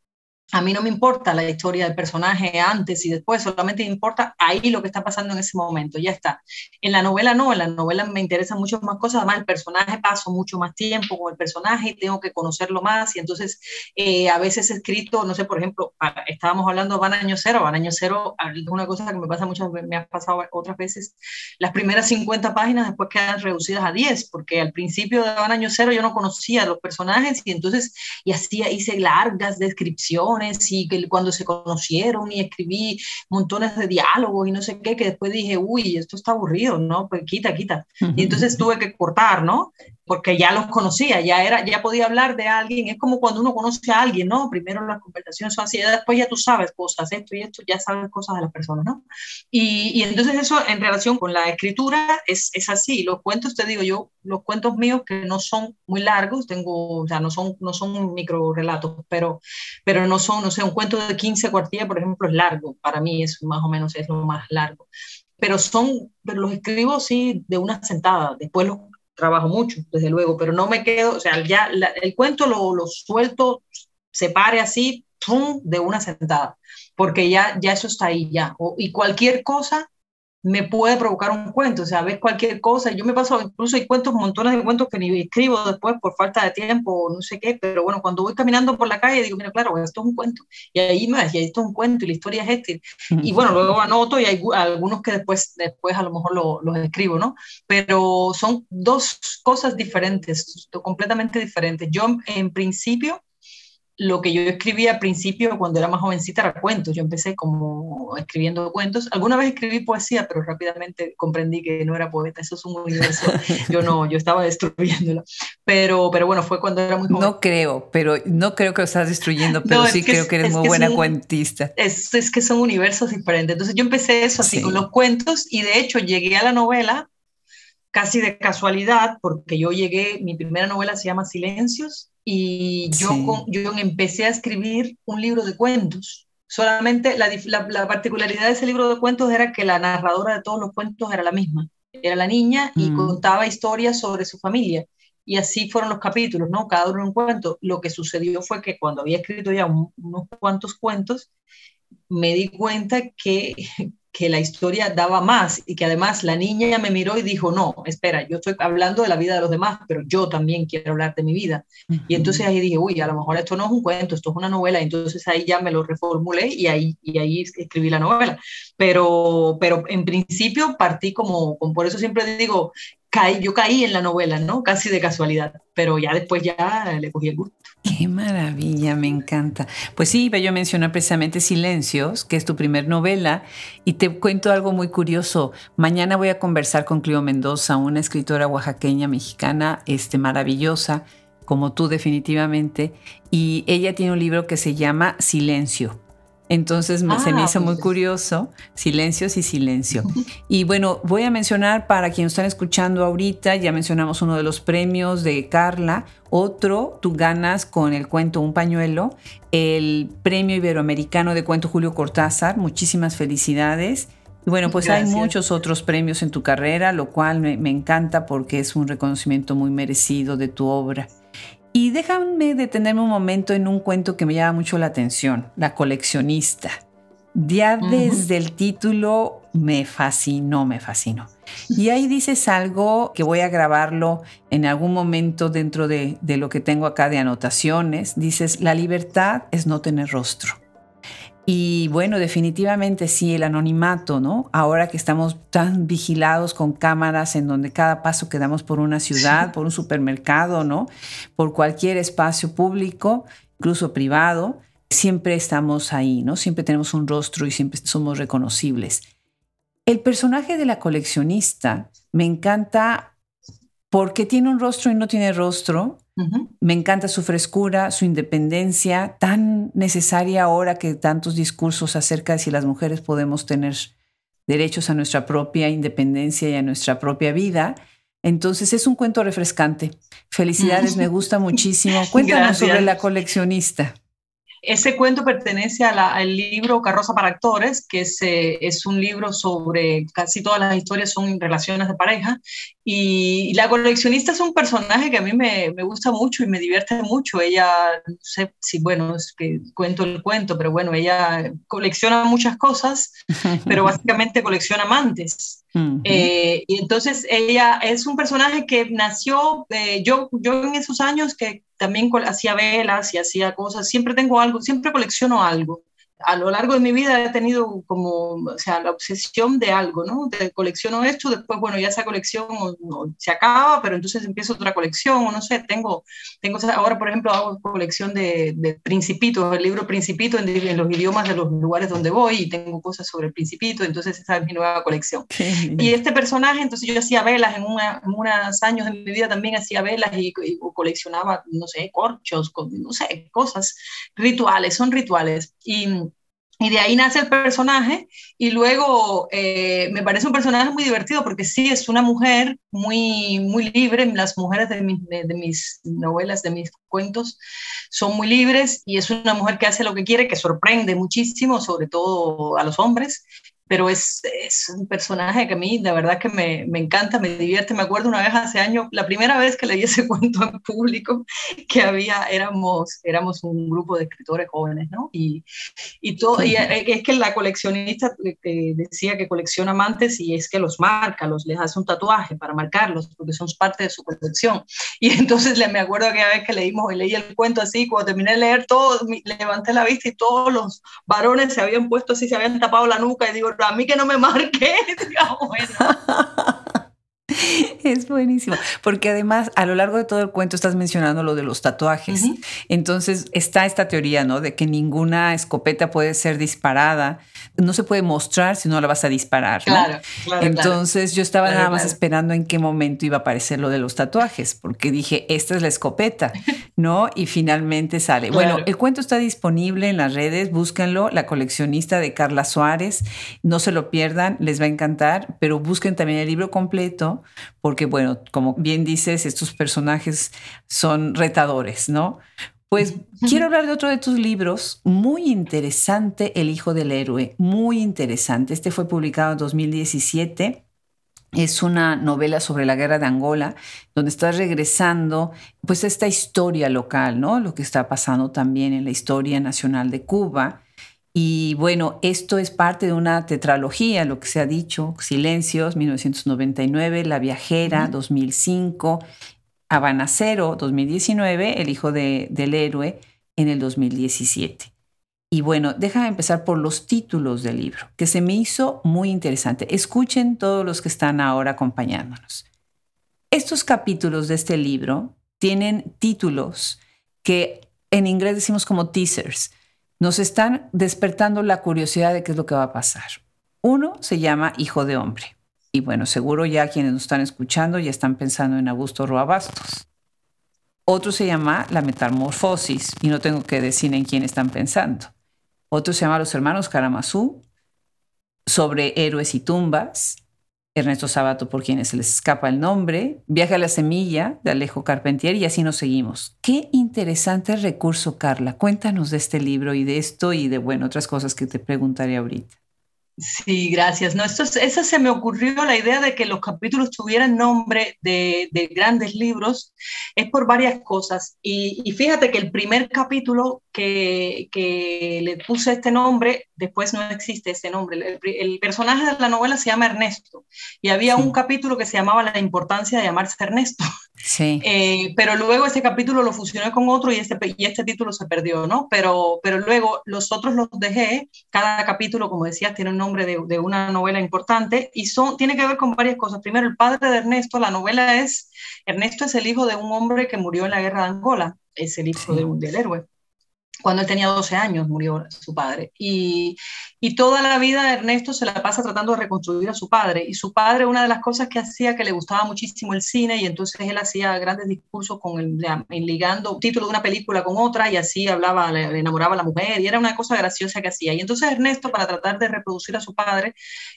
a mí no me importa la historia del personaje antes y después, solamente me importa ahí lo que está pasando en ese momento, ya está. En la novela no, en la novela me interesan muchas más cosas, además el personaje paso mucho más tiempo con el personaje y tengo que conocerlo más y entonces eh, a veces he escrito, no sé, por ejemplo, estábamos hablando de Van Año Cero, Van Año Cero es una cosa que me pasa muchas me ha pasado otras veces, las primeras 50 páginas después quedan reducidas a 10, porque al principio de Van Año Cero yo no conocía los personajes y entonces, y hacía, hice largas descripciones y que cuando se conocieron y escribí montones de diálogos y no sé qué, que después dije, uy, esto está aburrido, ¿no? Pues quita, quita. Y entonces tuve que cortar, ¿no? Porque ya los conocía, ya era, ya podía hablar de alguien. Es como cuando uno conoce a alguien, ¿no? Primero las conversaciones son así, después ya tú sabes cosas, esto y esto, ya sabes cosas de las personas, ¿no? Y, y entonces eso en relación con la escritura es, es, así. Los cuentos, te digo yo, los cuentos míos que no son muy largos, tengo, o sea, no son, no son micro relatos, pero, pero no son, no sé, un cuento de 15 cuartillas, por ejemplo, es largo. Para mí es más o menos es lo más largo pero son, pero los escribo sí de una sentada, después los trabajo mucho, desde luego, pero no me quedo, o sea, ya el cuento lo, lo suelto, se pare así, de una sentada, porque ya, ya eso está ahí ya. y cualquier cosa me puede provocar un cuento, o sea, ves cualquier cosa, yo me paso, incluso hay cuentos, montones de cuentos que ni escribo después por falta de tiempo, no sé qué, pero bueno, cuando voy caminando por la calle digo, mira, claro, esto es un cuento, y ahí me y esto es un cuento, y la historia es este, y bueno, luego anoto y hay algunos que después, después a lo mejor los escribo, ¿no? Pero son dos cosas diferentes, completamente diferentes. Yo en principio lo que yo escribía al principio cuando era más jovencita era cuentos. Yo empecé como escribiendo cuentos. Alguna vez escribí poesía, pero rápidamente comprendí que no era poeta. Eso es un universo. Yo no, yo estaba destruyéndolo. Pero, pero bueno, fue cuando era muy joven. No creo, pero no creo que lo estás destruyendo, pero sí creo que eres muy buena cuentista. Es, es, que son universos diferentes. Entonces yo empecé eso así con los cuentos y de hecho llegué a la novela casi de casualidad, porque yo llegué, mi primera novela se llama Silencios y yo, yo empecé a escribir un libro de cuentos. Solamente la, la, particularidad de ese libro de cuentos era que la narradora de todos los cuentos era la misma. Era la niña y mm. contaba historias sobre su familia. Y así fueron los capítulos, ¿no? Cada uno un cuento. Lo que sucedió fue que cuando había escrito ya unos cuantos cuentos, me di cuenta que, que la historia daba más y que además la niña me miró y dijo, no, espera, yo estoy hablando de la vida de los demás, pero yo también quiero hablar de mi vida. Y entonces ahí dije, uy, a lo mejor esto no es un cuento, esto es una novela. entonces ahí ya me lo reformulé y ahí, y ahí escribí la novela. Pero, pero en principio partí como, como, por eso siempre digo, caí, yo caí en la novela, ¿no? Casi de casualidad, pero ya después ya le cogí el gusto. Qué maravilla, me encanta. Pues sí, iba yo a mencionar precisamente Silencios, que es tu primer novela, y te cuento algo muy curioso. Mañana voy a conversar con Clio Mendoza, una escritora oaxaqueña mexicana, este, maravillosa, como tú definitivamente, y ella tiene un libro que se llama Silencio entonces se me ah, hizo muy pues curioso, silencios y silencio. Y bueno, voy a mencionar para quienes están escuchando ahorita, ya mencionamos uno de los premios de Carla, otro, tú ganas con el cuento Un pañuelo, el premio iberoamericano de cuento Julio Cortázar, muchísimas felicidades. Y bueno, pues hay muchos otros premios en tu carrera, lo cual me encanta porque es un reconocimiento muy merecido de tu obra. Y déjame detenerme un momento en un cuento que me llama mucho la atención, La coleccionista. Ya desde el título me fascinó, me fascinó. Y ahí dices algo que voy a grabarlo en algún momento dentro de, de lo que tengo acá de anotaciones. Dices, la libertad es no tener rostro. Y bueno, definitivamente sí, el anonimato, ¿no? Ahora que estamos tan vigilados con cámaras en donde cada paso que damos por una ciudad, por un supermercado, ¿no? Por cualquier espacio público, incluso privado, siempre estamos ahí, ¿no? Siempre tenemos un rostro y siempre somos reconocibles. El personaje de la coleccionista me encanta porque tiene un rostro y no tiene rostro, me encanta su frescura, su independencia, tan necesaria ahora que tantos discursos acerca de si las mujeres podemos tener derechos a nuestra propia independencia y a nuestra propia vida. Entonces es un cuento refrescante. Felicidades, me gusta muchísimo. Cuéntanos sobre la coleccionista. Ese cuento pertenece al libro Carroza para Actores, que es, eh, es, un libro sobre casi todas las historias son relaciones de pareja. Y la coleccionista es un personaje que a mí me, me gusta mucho y me divierte mucho. Ella, no sé si, bueno, es que cuento el cuento, pero bueno, ella colecciona muchas cosas, pero básicamente colecciona amantes. Eh, y entonces ella es un personaje que nació, eh, yo, yo en esos años que también hacía velas y hacía cosas, siempre tengo algo, siempre colecciono algo. A lo largo de mi vida he tenido como, o sea, la obsesión de algo, ¿no? De colecciono esto, después, bueno, ya esa colección se acaba, pero entonces empiezo otra colección, o no sé, tengo, tengo ahora, por ejemplo, hago colección de, de Principito, el libro Principito en, en, los idiomas de los lugares donde voy y tengo cosas sobre el Principito, entonces esa es mi nueva colección. Y este personaje, entonces yo hacía velas en, una, en unos años de mi vida también hacía velas y, y coleccionaba, no sé, corchos, no sé, cosas, rituales, son rituales. Y y de ahí nace el personaje y luego eh, me parece un personaje muy divertido porque sí, es una mujer muy, muy libre. Las mujeres de, de, mis novelas, de mis cuentos, son muy libres y es una mujer que hace lo que quiere, que sorprende muchísimo, sobre todo a los hombres pero es, es, un personaje que a mí de verdad que me, me, encanta, me divierte. Me acuerdo una vez hace años, la primera vez que leí ese cuento en público, que había, éramos, éramos un grupo de escritores jóvenes, ¿no? Y, y, todo, y es que la coleccionista que decía que colecciona amantes y es que los marca, los les hace un tatuaje para marcarlos, porque son parte de su colección. Y entonces me acuerdo aquella vez que leímos y leí el cuento así, cuando terminé de leer todo, levanté la vista y todos los varones se habían puesto así, se habían tapado la nuca y digo, a mí que no me marque. Es buenísimo, porque además a lo largo de todo el cuento estás mencionando lo de los tatuajes. Entonces está esta teoría, ¿no? De que ninguna escopeta puede ser disparada no se puede mostrar si no la vas a disparar. Claro, claro. Entonces yo estaba nada más esperando en qué momento iba a aparecer lo de los tatuajes, porque dije, esta es la escopeta, ¿no? Y finalmente sale. Bueno, el cuento está disponible en las redes, búsquenlo, La coleccionista de Carla Suárez, no se lo pierdan, les va a encantar, pero busquen también el libro completo, porque bueno, como bien dices, estos personajes son retadores, ¿no? Pues quiero hablar de otro de tus libros, muy interesante, El Hijo del Héroe, muy interesante. Este fue publicado en 2017. Es una novela sobre la guerra de Angola, donde estás regresando, pues, esta historia local, ¿no? Lo que está pasando también en la historia nacional de Cuba. Y bueno, esto es parte de una tetralogía, lo que se ha dicho, Silencios, 1999, La Viajera, 2005, Habanacero 2019, El hijo del héroe en el 2017. Y bueno, déjame empezar por los títulos del libro, que se me hizo muy interesante. Escuchen todos los que están ahora acompañándonos. Estos capítulos de este libro tienen títulos que en inglés decimos como teasers. Nos están despertando la curiosidad de qué es lo que va a pasar. Uno se llama Hijo de Hombre. Y bueno, seguro ya quienes nos están escuchando ya están pensando en Augusto Roabastos. Otro se llama La Metamorfosis, y no tengo que decir en quién están pensando. Otro se llama Los Hermanos Karamazú, sobre héroes y tumbas. Ernesto Sabato, por quienes se les escapa el nombre. Viaje a la Semilla, de Alejo Carpentier, y así nos seguimos. Qué interesante recurso, Carla. Cuéntanos de este libro y de esto y de, bueno, otras cosas que te preguntaré ahorita. Sí, gracias. No, esto, esa se me ocurrió la idea de que los capítulos tuvieran nombre de, grandes libros, es por varias cosas. Y, fíjate que el primer capítulo que, le puse este nombre, después no existe ese nombre. El, personaje de la novela se llama Ernesto y había un capítulo que se llamaba La importancia de llamarse Ernesto. Sí. Eh, pero luego ese capítulo lo fusioné con otro y este, y este título se perdió, ¿no? Pero, pero luego los otros los dejé. Cada capítulo, como decías, tiene un nombre de, de, una novela importante y son, tiene que ver con varias cosas. Primero, el padre de Ernesto, la novela es, Ernesto es el hijo de un hombre que murió en la guerra de Angola, es el hijo de un, del héroe cuando él tenía 12 años murió su padre. Y, y, toda la vida Ernesto se la pasa tratando de reconstruir a su padre. Y su padre, una de las cosas que hacía, que le gustaba muchísimo el cine, y entonces él hacía grandes discursos con el, ligando título de una película con otra, y así hablaba, le, enamoraba a la mujer, y era una cosa graciosa que hacía. Y entonces Ernesto, para tratar de reproducir a su padre,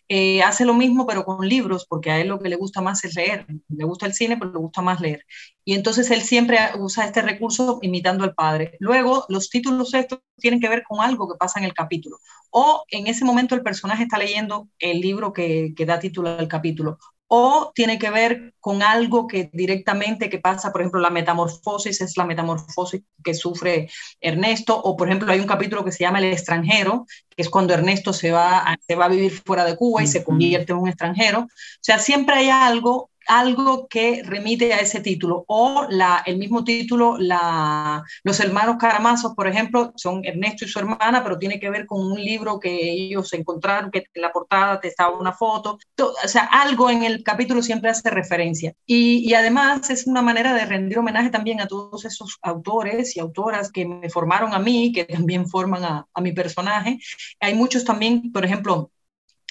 eh, hace lo mismo, pero con libros, porque a él lo que le gusta más es leer. Le gusta el cine, pero le gusta más leer. Y entonces él siempre usa este recurso imitando al padre. Luego, los títulos estos tienen que ver con algo que pasa en el capítulo. O en ese momento el personaje está leyendo el libro que, que da título al capítulo o tiene que ver con algo que directamente que pasa, por ejemplo, la metamorfosis es la metamorfosis que sufre Ernesto, o por ejemplo hay un capítulo que se llama El extranjero, que es cuando Ernesto se va a, se va a vivir fuera de Cuba y se convierte en un extranjero. O sea, siempre hay algo algo que remite a ese título o la, el mismo título, la, los hermanos Caramazos, por ejemplo, son Ernesto y su hermana, pero tiene que ver con un libro que ellos encontraron, que en la portada te estaba una foto, o sea, algo en el capítulo siempre hace referencia. Y, y además es una manera de rendir homenaje también a todos esos autores y autoras que me formaron a mí, que también forman a, a mi personaje. Hay muchos también, por ejemplo,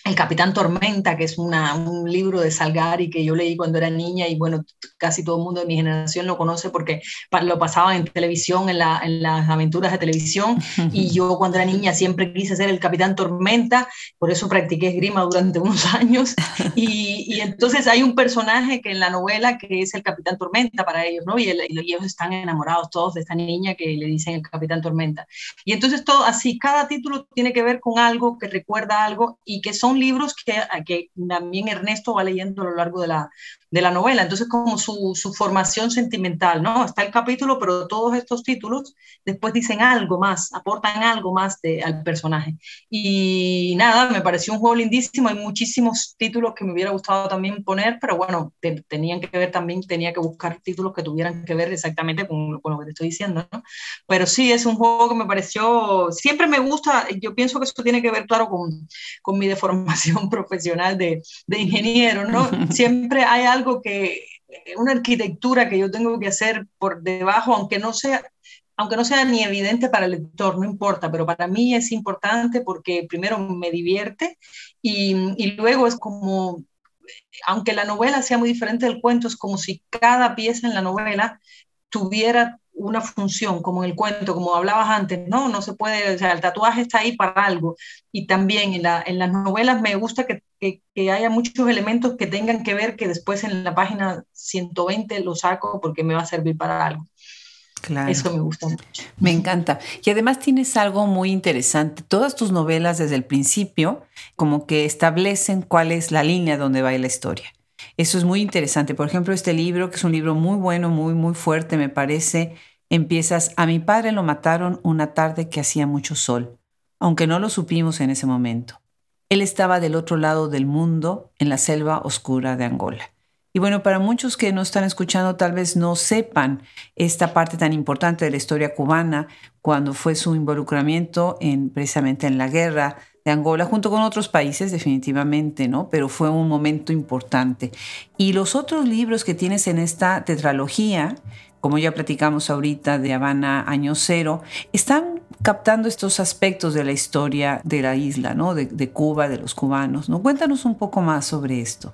el Capitán Tormenta, que es una, un libro de Salgari que yo leí cuando era niña y bueno, casi todo el mundo de mi generación lo conoce porque lo pasaban en televisión, en, la, en las aventuras de televisión y yo cuando era niña siempre quise ser el Capitán Tormenta, por eso practiqué esgrima durante unos años y, y, entonces hay un personaje que en la novela que es el Capitán Tormenta para ellos, ¿no? Y, el, y ellos están enamorados todos de esta niña que le dicen el Capitán Tormenta. Y entonces todo así, cada título tiene que ver con algo que recuerda algo y que son libros que, que también Ernesto va leyendo a lo largo de la, de la novela. Entonces, como su, su, formación sentimental, ¿no? Está el capítulo, pero todos estos títulos después dicen algo más, aportan algo más de, al personaje. Y nada, me pareció un juego lindísimo. Hay muchísimos títulos que me hubiera gustado también poner, pero bueno, te, tenían que ver también, tenía que buscar títulos que tuvieran que ver exactamente con, con, lo que te estoy diciendo, ¿no? Pero sí, es un juego que me pareció, siempre me gusta, yo pienso que esto tiene que ver, claro, con, con mi deformación profesional de, de ingeniero, ¿no? Siempre hay algo algo que, una arquitectura que yo tengo que hacer por debajo, aunque no sea, aunque no sea ni evidente para el lector, no importa, pero para mí es importante porque primero me divierte y, y luego es como, aunque la novela sea muy diferente del cuento, es como si cada pieza en la novela tuviera una función, como en el cuento, como hablabas antes, no, no se puede, o sea, el tatuaje está ahí para algo. Y también en, la, en las novelas me gusta que, que, que, haya muchos elementos que tengan que ver, que después en la página 120 lo saco porque me va a servir para algo. Claro. Eso me gusta mucho. Me encanta. Y además tienes algo muy interesante. Todas tus novelas desde el principio como que establecen cuál es la línea donde va la historia. Eso es muy interesante. Por ejemplo, este libro, que es un libro muy bueno, muy, muy fuerte, me parece, empiezas, a mi padre lo mataron una tarde que hacía mucho sol, aunque no lo supimos en ese momento. Él estaba del otro lado del mundo, en la selva oscura de Angola. Y bueno, para muchos que no están escuchando tal vez no sepan esta parte tan importante de la historia cubana, cuando fue su involucramiento en, precisamente en la guerra de Angola, junto con otros países definitivamente, ¿no? Pero fue un momento importante. Y los otros libros que tienes en esta tetralogía, como ya platicamos ahorita de Habana Año Cero, están captando estos aspectos de la historia de la isla, ¿no? De, de Cuba, de los cubanos, ¿no? Cuéntanos un poco más sobre esto.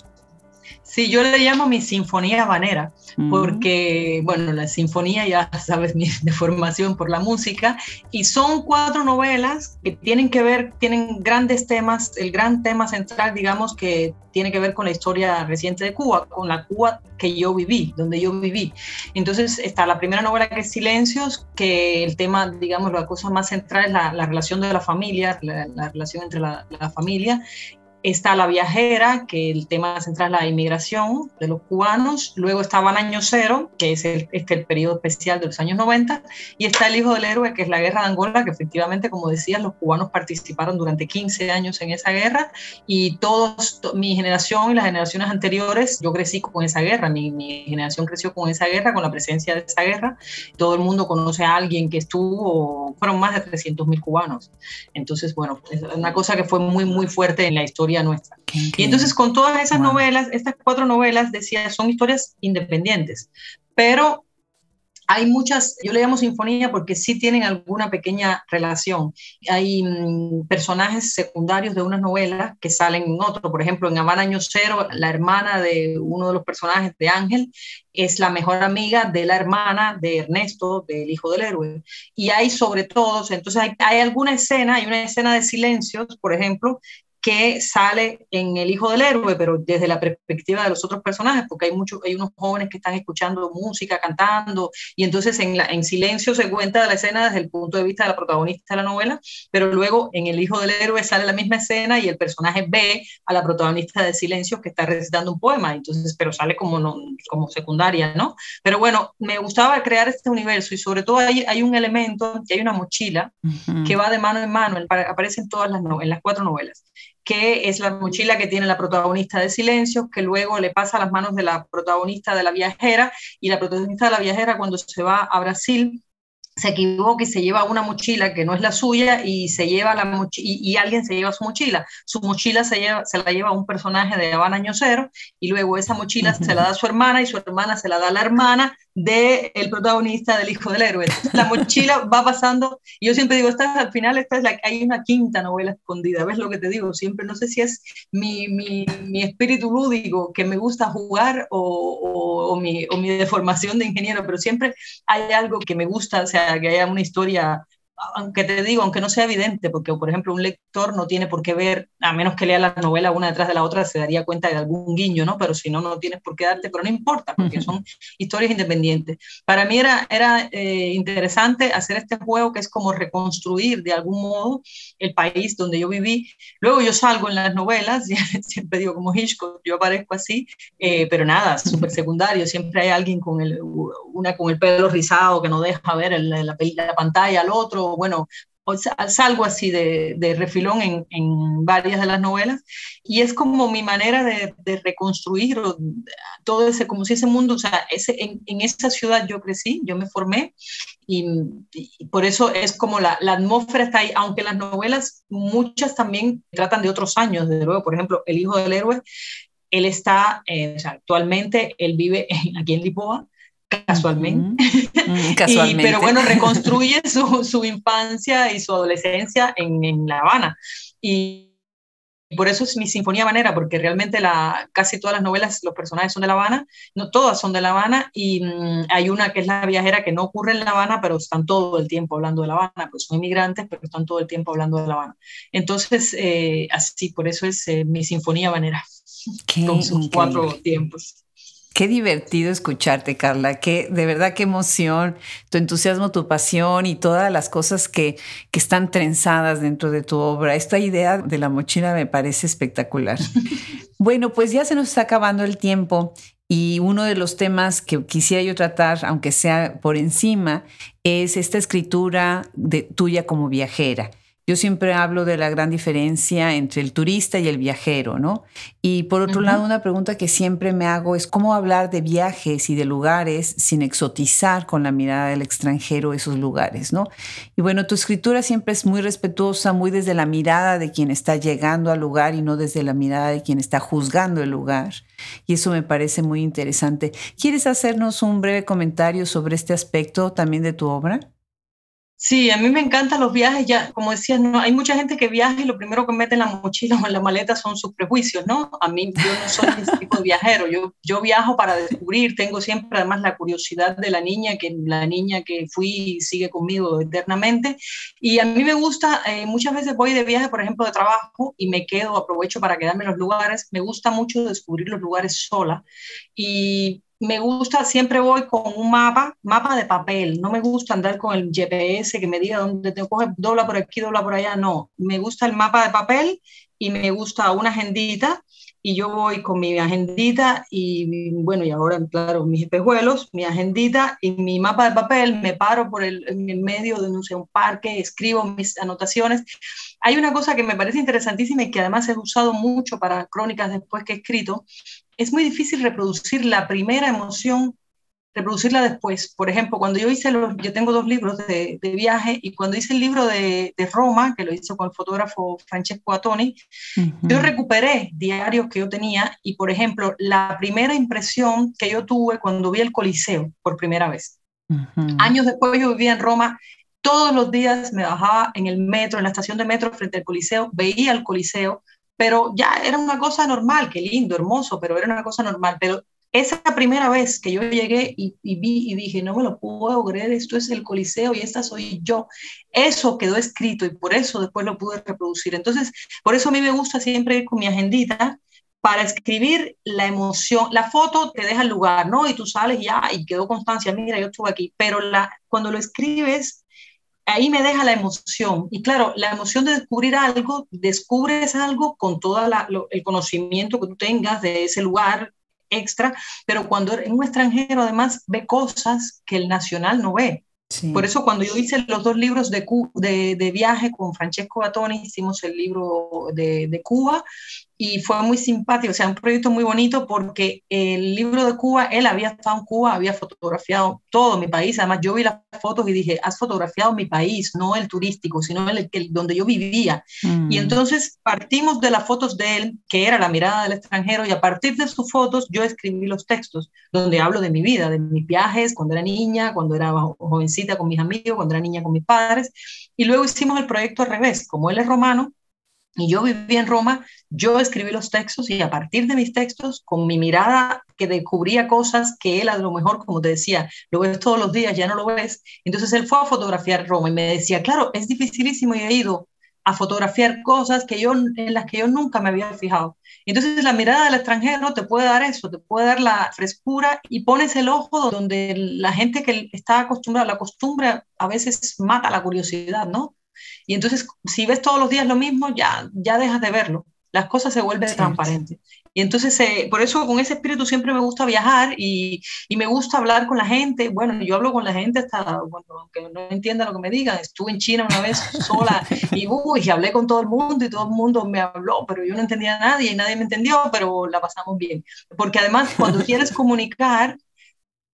Sí, yo le llamo mi sinfonía habanera, porque, bueno, la sinfonía ya sabes mi deformación por la música, y son cuatro novelas que tienen que ver, tienen grandes temas, el gran tema central, digamos, que tiene que ver con la historia reciente de Cuba, con la Cuba que yo viví, donde yo viví. Entonces está la primera novela que es Silencios, que el tema, digamos, la cosa más central es la, la relación de la familia, la, la relación entre la, la familia, Está La Viajera, que el tema central es la inmigración de los cubanos. Luego estaba Año Cero, que es el, este, el periodo especial de los años 90. Y está El Hijo del Héroe, que es la guerra de Angola, que efectivamente, como decías, los cubanos participaron durante 15 años en esa guerra. Y todos, to, mi generación y las generaciones anteriores, yo crecí con esa guerra. Mi, mi, generación creció con esa guerra, con la presencia de esa guerra. Todo el mundo conoce a alguien que estuvo, fueron más de 300 mil cubanos. Entonces, bueno, es una cosa que fue muy, muy fuerte en la historia nuestra. Y entonces con todas esas wow. novelas, estas cuatro novelas, decía, son historias independientes, pero hay muchas, yo le llamo sinfonía porque sí tienen alguna pequeña relación. Hay mmm, personajes secundarios de unas novelas que salen en otro. Por ejemplo, en Habana Año Cero, la hermana de uno de los personajes de Ángel es la mejor amiga de la hermana de Ernesto, del hijo del héroe. Y hay sobre todo, entonces hay, hay alguna escena, hay una escena de silencios, por ejemplo, que sale en El Hijo del Héroe, pero desde la perspectiva de los otros personajes, porque hay, muchos, hay unos jóvenes que están escuchando música, cantando, y entonces en, la, en silencio se cuenta la escena desde el punto de vista de la protagonista de la novela, pero luego en El Hijo del Héroe sale la misma escena y el personaje ve a la protagonista de Silencio que está recitando un poema, entonces, pero sale como, no, como secundaria, ¿no? Pero bueno, me gustaba crear este universo y sobre todo hay, hay un elemento, que hay una mochila uh -huh. que va de mano en mano, aparece en todas las, en las cuatro novelas que es la mochila que tiene la protagonista de Silencios, que luego le pasa a las manos de la protagonista de la viajera, y la protagonista de la viajera cuando se va a Brasil se equivoca y se lleva una mochila que no es la suya y se lleva la y, alguien se lleva su mochila. Su mochila se, lleva, se la lleva un personaje de Habana Año Cero y luego esa mochila se la da a su hermana y su hermana se la da a la hermana del el protagonista del Hijo del Héroe. la mochila va pasando, y yo siempre digo, esta, al final esta es la, hay una quinta novela escondida, ¿ves lo que te digo? Siempre, no sé si es mi, mi, mi espíritu lúdico que me gusta jugar o, o, o, mi, o mi deformación de ingeniero, pero siempre hay algo que me gusta, o sea, que haya una historia aunque te digo, aunque no sea evidente, porque por ejemplo un lector no tiene por qué ver, a menos que lea la novela una detrás de la otra, se daría cuenta de algún guiño, ¿no? Pero si no, no tienes por qué darte, pero no importa, porque son historias independientes. Para mí era, era eh, interesante hacer este juego que es como reconstruir de algún modo el país donde yo viví. Luego yo salgo en las novelas, siempre digo como Hitchcock, yo aparezco así, eh, pero nada, súper secundario, siempre hay alguien con el, una con el pelo rizado que no deja ver la, la pantalla al otro, bueno, salgo así de, refilón en, en, varias de las novelas y es como mi manera de, reconstruir todo ese, como si ese mundo, o sea, ese, en, en esa ciudad yo crecí, yo me formé y, por eso es como la, atmósfera está ahí, aunque las novelas muchas también tratan de otros años, desde luego, por ejemplo, El Hijo del Héroe, él está, eh, o sea, actualmente él vive aquí en Lisboa, casualmente. casualmente. pero bueno, reconstruye su, su, infancia y su adolescencia en, en, La Habana. Y por eso es mi Sinfonía Habanera, porque realmente la, casi todas las novelas, los personajes son de La Habana, no todas son de La Habana, y mmm, hay una que es La Viajera que no ocurre en La Habana, pero están todo el tiempo hablando de La Habana, pues son inmigrantes, pero están todo el tiempo hablando de La Habana. Entonces, eh, así, por eso es eh, mi Sinfonía Habanera, con sus cuatro tiempos. Qué divertido escucharte, Carla. Qué, de verdad, qué emoción, tu entusiasmo, tu pasión y todas las cosas que, que están trenzadas dentro de tu obra. Esta idea de la mochila me parece espectacular. bueno, pues ya se nos está acabando el tiempo y uno de los temas que quisiera yo tratar, aunque sea por encima, es esta escritura de, tuya como viajera. Yo siempre hablo de la gran diferencia entre el turista y el viajero, ¿no? Y por otro uh -huh. lado, una pregunta que siempre me hago es cómo hablar de viajes y de lugares sin exotizar con la mirada del extranjero esos lugares, ¿no? Y bueno, tu escritura siempre es muy respetuosa, muy desde la mirada de quien está llegando al lugar y no desde la mirada de quien está juzgando el lugar. Y eso me parece muy interesante. ¿Quieres hacernos un breve comentario sobre este aspecto también de tu obra? Sí, a mí me encantan los viajes, ya, como decías, no, hay mucha gente que viaja y lo primero que mete en la mochila o en la maleta son sus prejuicios, ¿no? A mí yo no soy ese tipo de viajero, yo, yo viajo para descubrir, tengo siempre además la curiosidad de la niña, que la niña que fui sigue conmigo eternamente, y a mí me gusta, eh, muchas veces voy de viaje, por ejemplo, de trabajo, y me quedo, aprovecho para quedarme en los lugares, me gusta mucho descubrir los lugares sola, y me gusta, siempre voy con un mapa, mapa de papel, no me gusta andar con el GPS que me diga dónde tengo que dobla por aquí, dobla por allá, no, me gusta el mapa de papel y me gusta una agendita y yo voy con mi agendita y bueno, y ahora claro, mis espejuelos, mi agendita y mi mapa de papel, me paro por el medio de no sé, un parque, escribo mis anotaciones. Hay una cosa que me parece interesantísima y que además he usado mucho para crónicas después que he escrito, es muy difícil reproducir la primera emoción, reproducirla después. Por ejemplo, cuando yo hice los, yo tengo dos libros de, de viaje y cuando hice el libro de, de, Roma, que lo hizo con el fotógrafo Francesco Atoni, uh -huh. yo recuperé diarios que yo tenía y, por ejemplo, la primera impresión que yo tuve cuando vi el Coliseo por primera vez. Uh -huh. Años después yo vivía en Roma todos los días me bajaba en el metro, en la estación de metro frente al Coliseo, veía el Coliseo, pero ya era una cosa normal, qué lindo, hermoso, pero era una cosa normal. Pero esa primera vez que yo llegué y, y, vi y dije, no me lo puedo creer, esto es el Coliseo y esta soy yo, eso quedó escrito y por eso después lo pude reproducir. Entonces, por eso a mí me gusta siempre ir con mi agendita para escribir la emoción. La foto te deja el lugar, ¿no? Y tú sales ya y quedó constancia, mira, yo estuve aquí, pero la, cuando lo escribes ahí me deja la emoción. Y claro, la emoción de descubrir algo, descubres algo con todo el conocimiento que tú tengas de ese lugar extra, pero cuando en un extranjero además ve cosas que el nacional no ve. Por eso cuando yo hice los dos libros de, de, viaje con Francesco Batoni, hicimos el libro de, de Cuba y fue muy simpático, o sea, un proyecto muy bonito porque el libro de Cuba, él había estado en Cuba, había fotografiado todo mi país, además yo vi las fotos y dije, has fotografiado mi país, no el turístico, sino el, el donde yo vivía. Y mm. entonces partimos de las fotos de él, que era la mirada del extranjero, y a partir de sus fotos yo escribí los textos, donde hablo de mi vida, de mis viajes, cuando era niña, cuando era jovencita con mis amigos, cuando era niña con mis padres, y luego hicimos el proyecto al revés, como él es romano, y yo viví en Roma, yo escribí los textos y a partir de mis textos, con mi mirada que descubría cosas que él a lo mejor, como te decía, lo ves todos los días, ya no lo ves. Entonces él fue a fotografiar Roma y me decía, claro, es dificilísimo y he ido a fotografiar cosas que yo, en las que yo nunca me había fijado. Entonces la mirada del extranjero te puede dar eso, te puede dar la frescura y pones el ojo donde la gente que está acostumbrada, la costumbre a veces mata la curiosidad, ¿no? Y entonces, si ves todos los días lo mismo, ya, ya dejas de verlo. Las cosas se vuelven transparentes. Y entonces, eh, por eso con ese espíritu siempre me gusta viajar y, y, me gusta hablar con la gente. Bueno, yo hablo con la gente hasta, bueno, aunque no entienda lo que me digan. Estuve en China una vez sola y, uy, y hablé con todo el mundo y todo el mundo me habló, pero yo no entendía a nadie y nadie me entendió, pero la pasamos bien. Porque además, cuando quieres comunicar,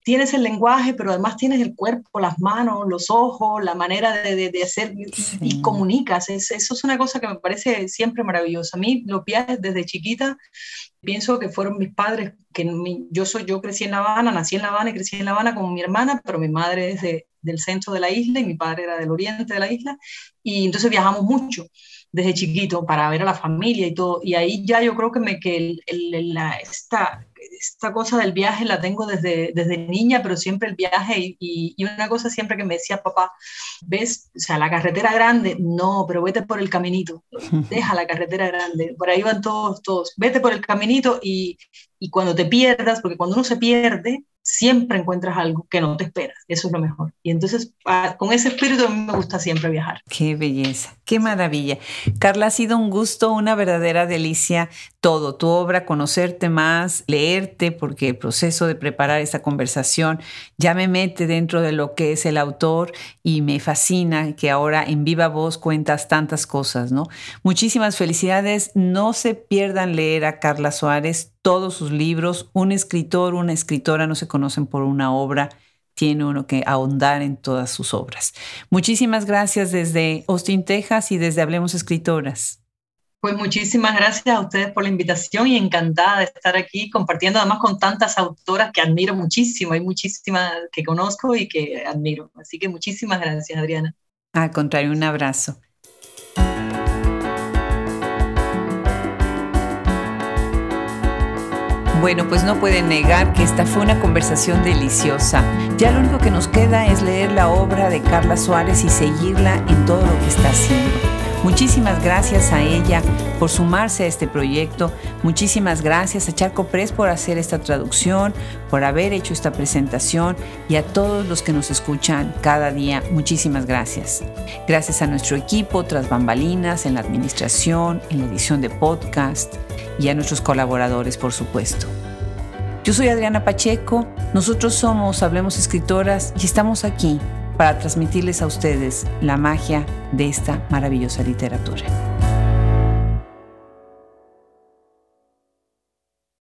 tienes el lenguaje, pero además tienes el cuerpo, las manos, los ojos, la manera de, de, hacer y, comunicas. eso es una cosa que me parece siempre maravillosa. A mí los viajes desde chiquita, pienso que fueron mis padres, que yo, soy, yo crecí en La Habana, nací en La Habana y crecí en La Habana con mi hermana, pero mi madre es del centro de la isla y mi padre era del oriente de la isla, y entonces viajamos mucho desde chiquito para ver a la familia y todo. Y ahí ya yo creo que me que el, la, esta, esta cosa del viaje la tengo desde, desde niña, pero siempre el viaje y, y, una cosa siempre que me decía papá, ves, o sea, la carretera grande, no, pero vete por el caminito, deja la carretera grande, por ahí van todos, todos, vete por el caminito y, y cuando te pierdas, porque cuando uno se pierde, siempre encuentras algo que no te esperas. Eso es lo mejor. Y entonces, ah, con ese espíritu a mí me gusta siempre viajar. Qué belleza, qué maravilla. Carla, ha sido un gusto, una verdadera delicia todo, tu obra, conocerte más, leerte, porque el proceso de preparar esta conversación ya me mete dentro de lo que es el autor y me fascina que ahora en viva voz cuentas tantas cosas, ¿no? Muchísimas felicidades. No se pierdan leer a Carla Suárez todos sus libros. Un escritor, una escritora no se conocen por una obra, tiene uno que ahondar en todas sus obras. Muchísimas gracias desde Austin, Texas y desde Hablemos Escritoras. Pues muchísimas gracias a ustedes por la invitación y encantada de estar aquí compartiendo además con tantas autoras que admiro muchísimo. Hay muchísimas que conozco y que admiro. Así que muchísimas gracias, Adriana. Al contrario, un abrazo. Bueno, pues no pueden negar que esta fue una conversación deliciosa. Ya lo único que nos queda es leer la obra de Carla Suárez y seguirla en todo lo que está haciendo. Muchísimas gracias a ella por sumarse a este proyecto. Muchísimas gracias a Charco Press por hacer esta traducción, por haber hecho esta presentación y a todos los que nos escuchan cada día. Muchísimas gracias. Gracias a nuestro equipo tras bambalinas, en la administración, en la edición de podcast y a nuestros colaboradores, por supuesto. Yo soy Adriana Pacheco, nosotros somos Hablemos Escritoras y estamos aquí para transmitirles a ustedes la magia de esta maravillosa literatura.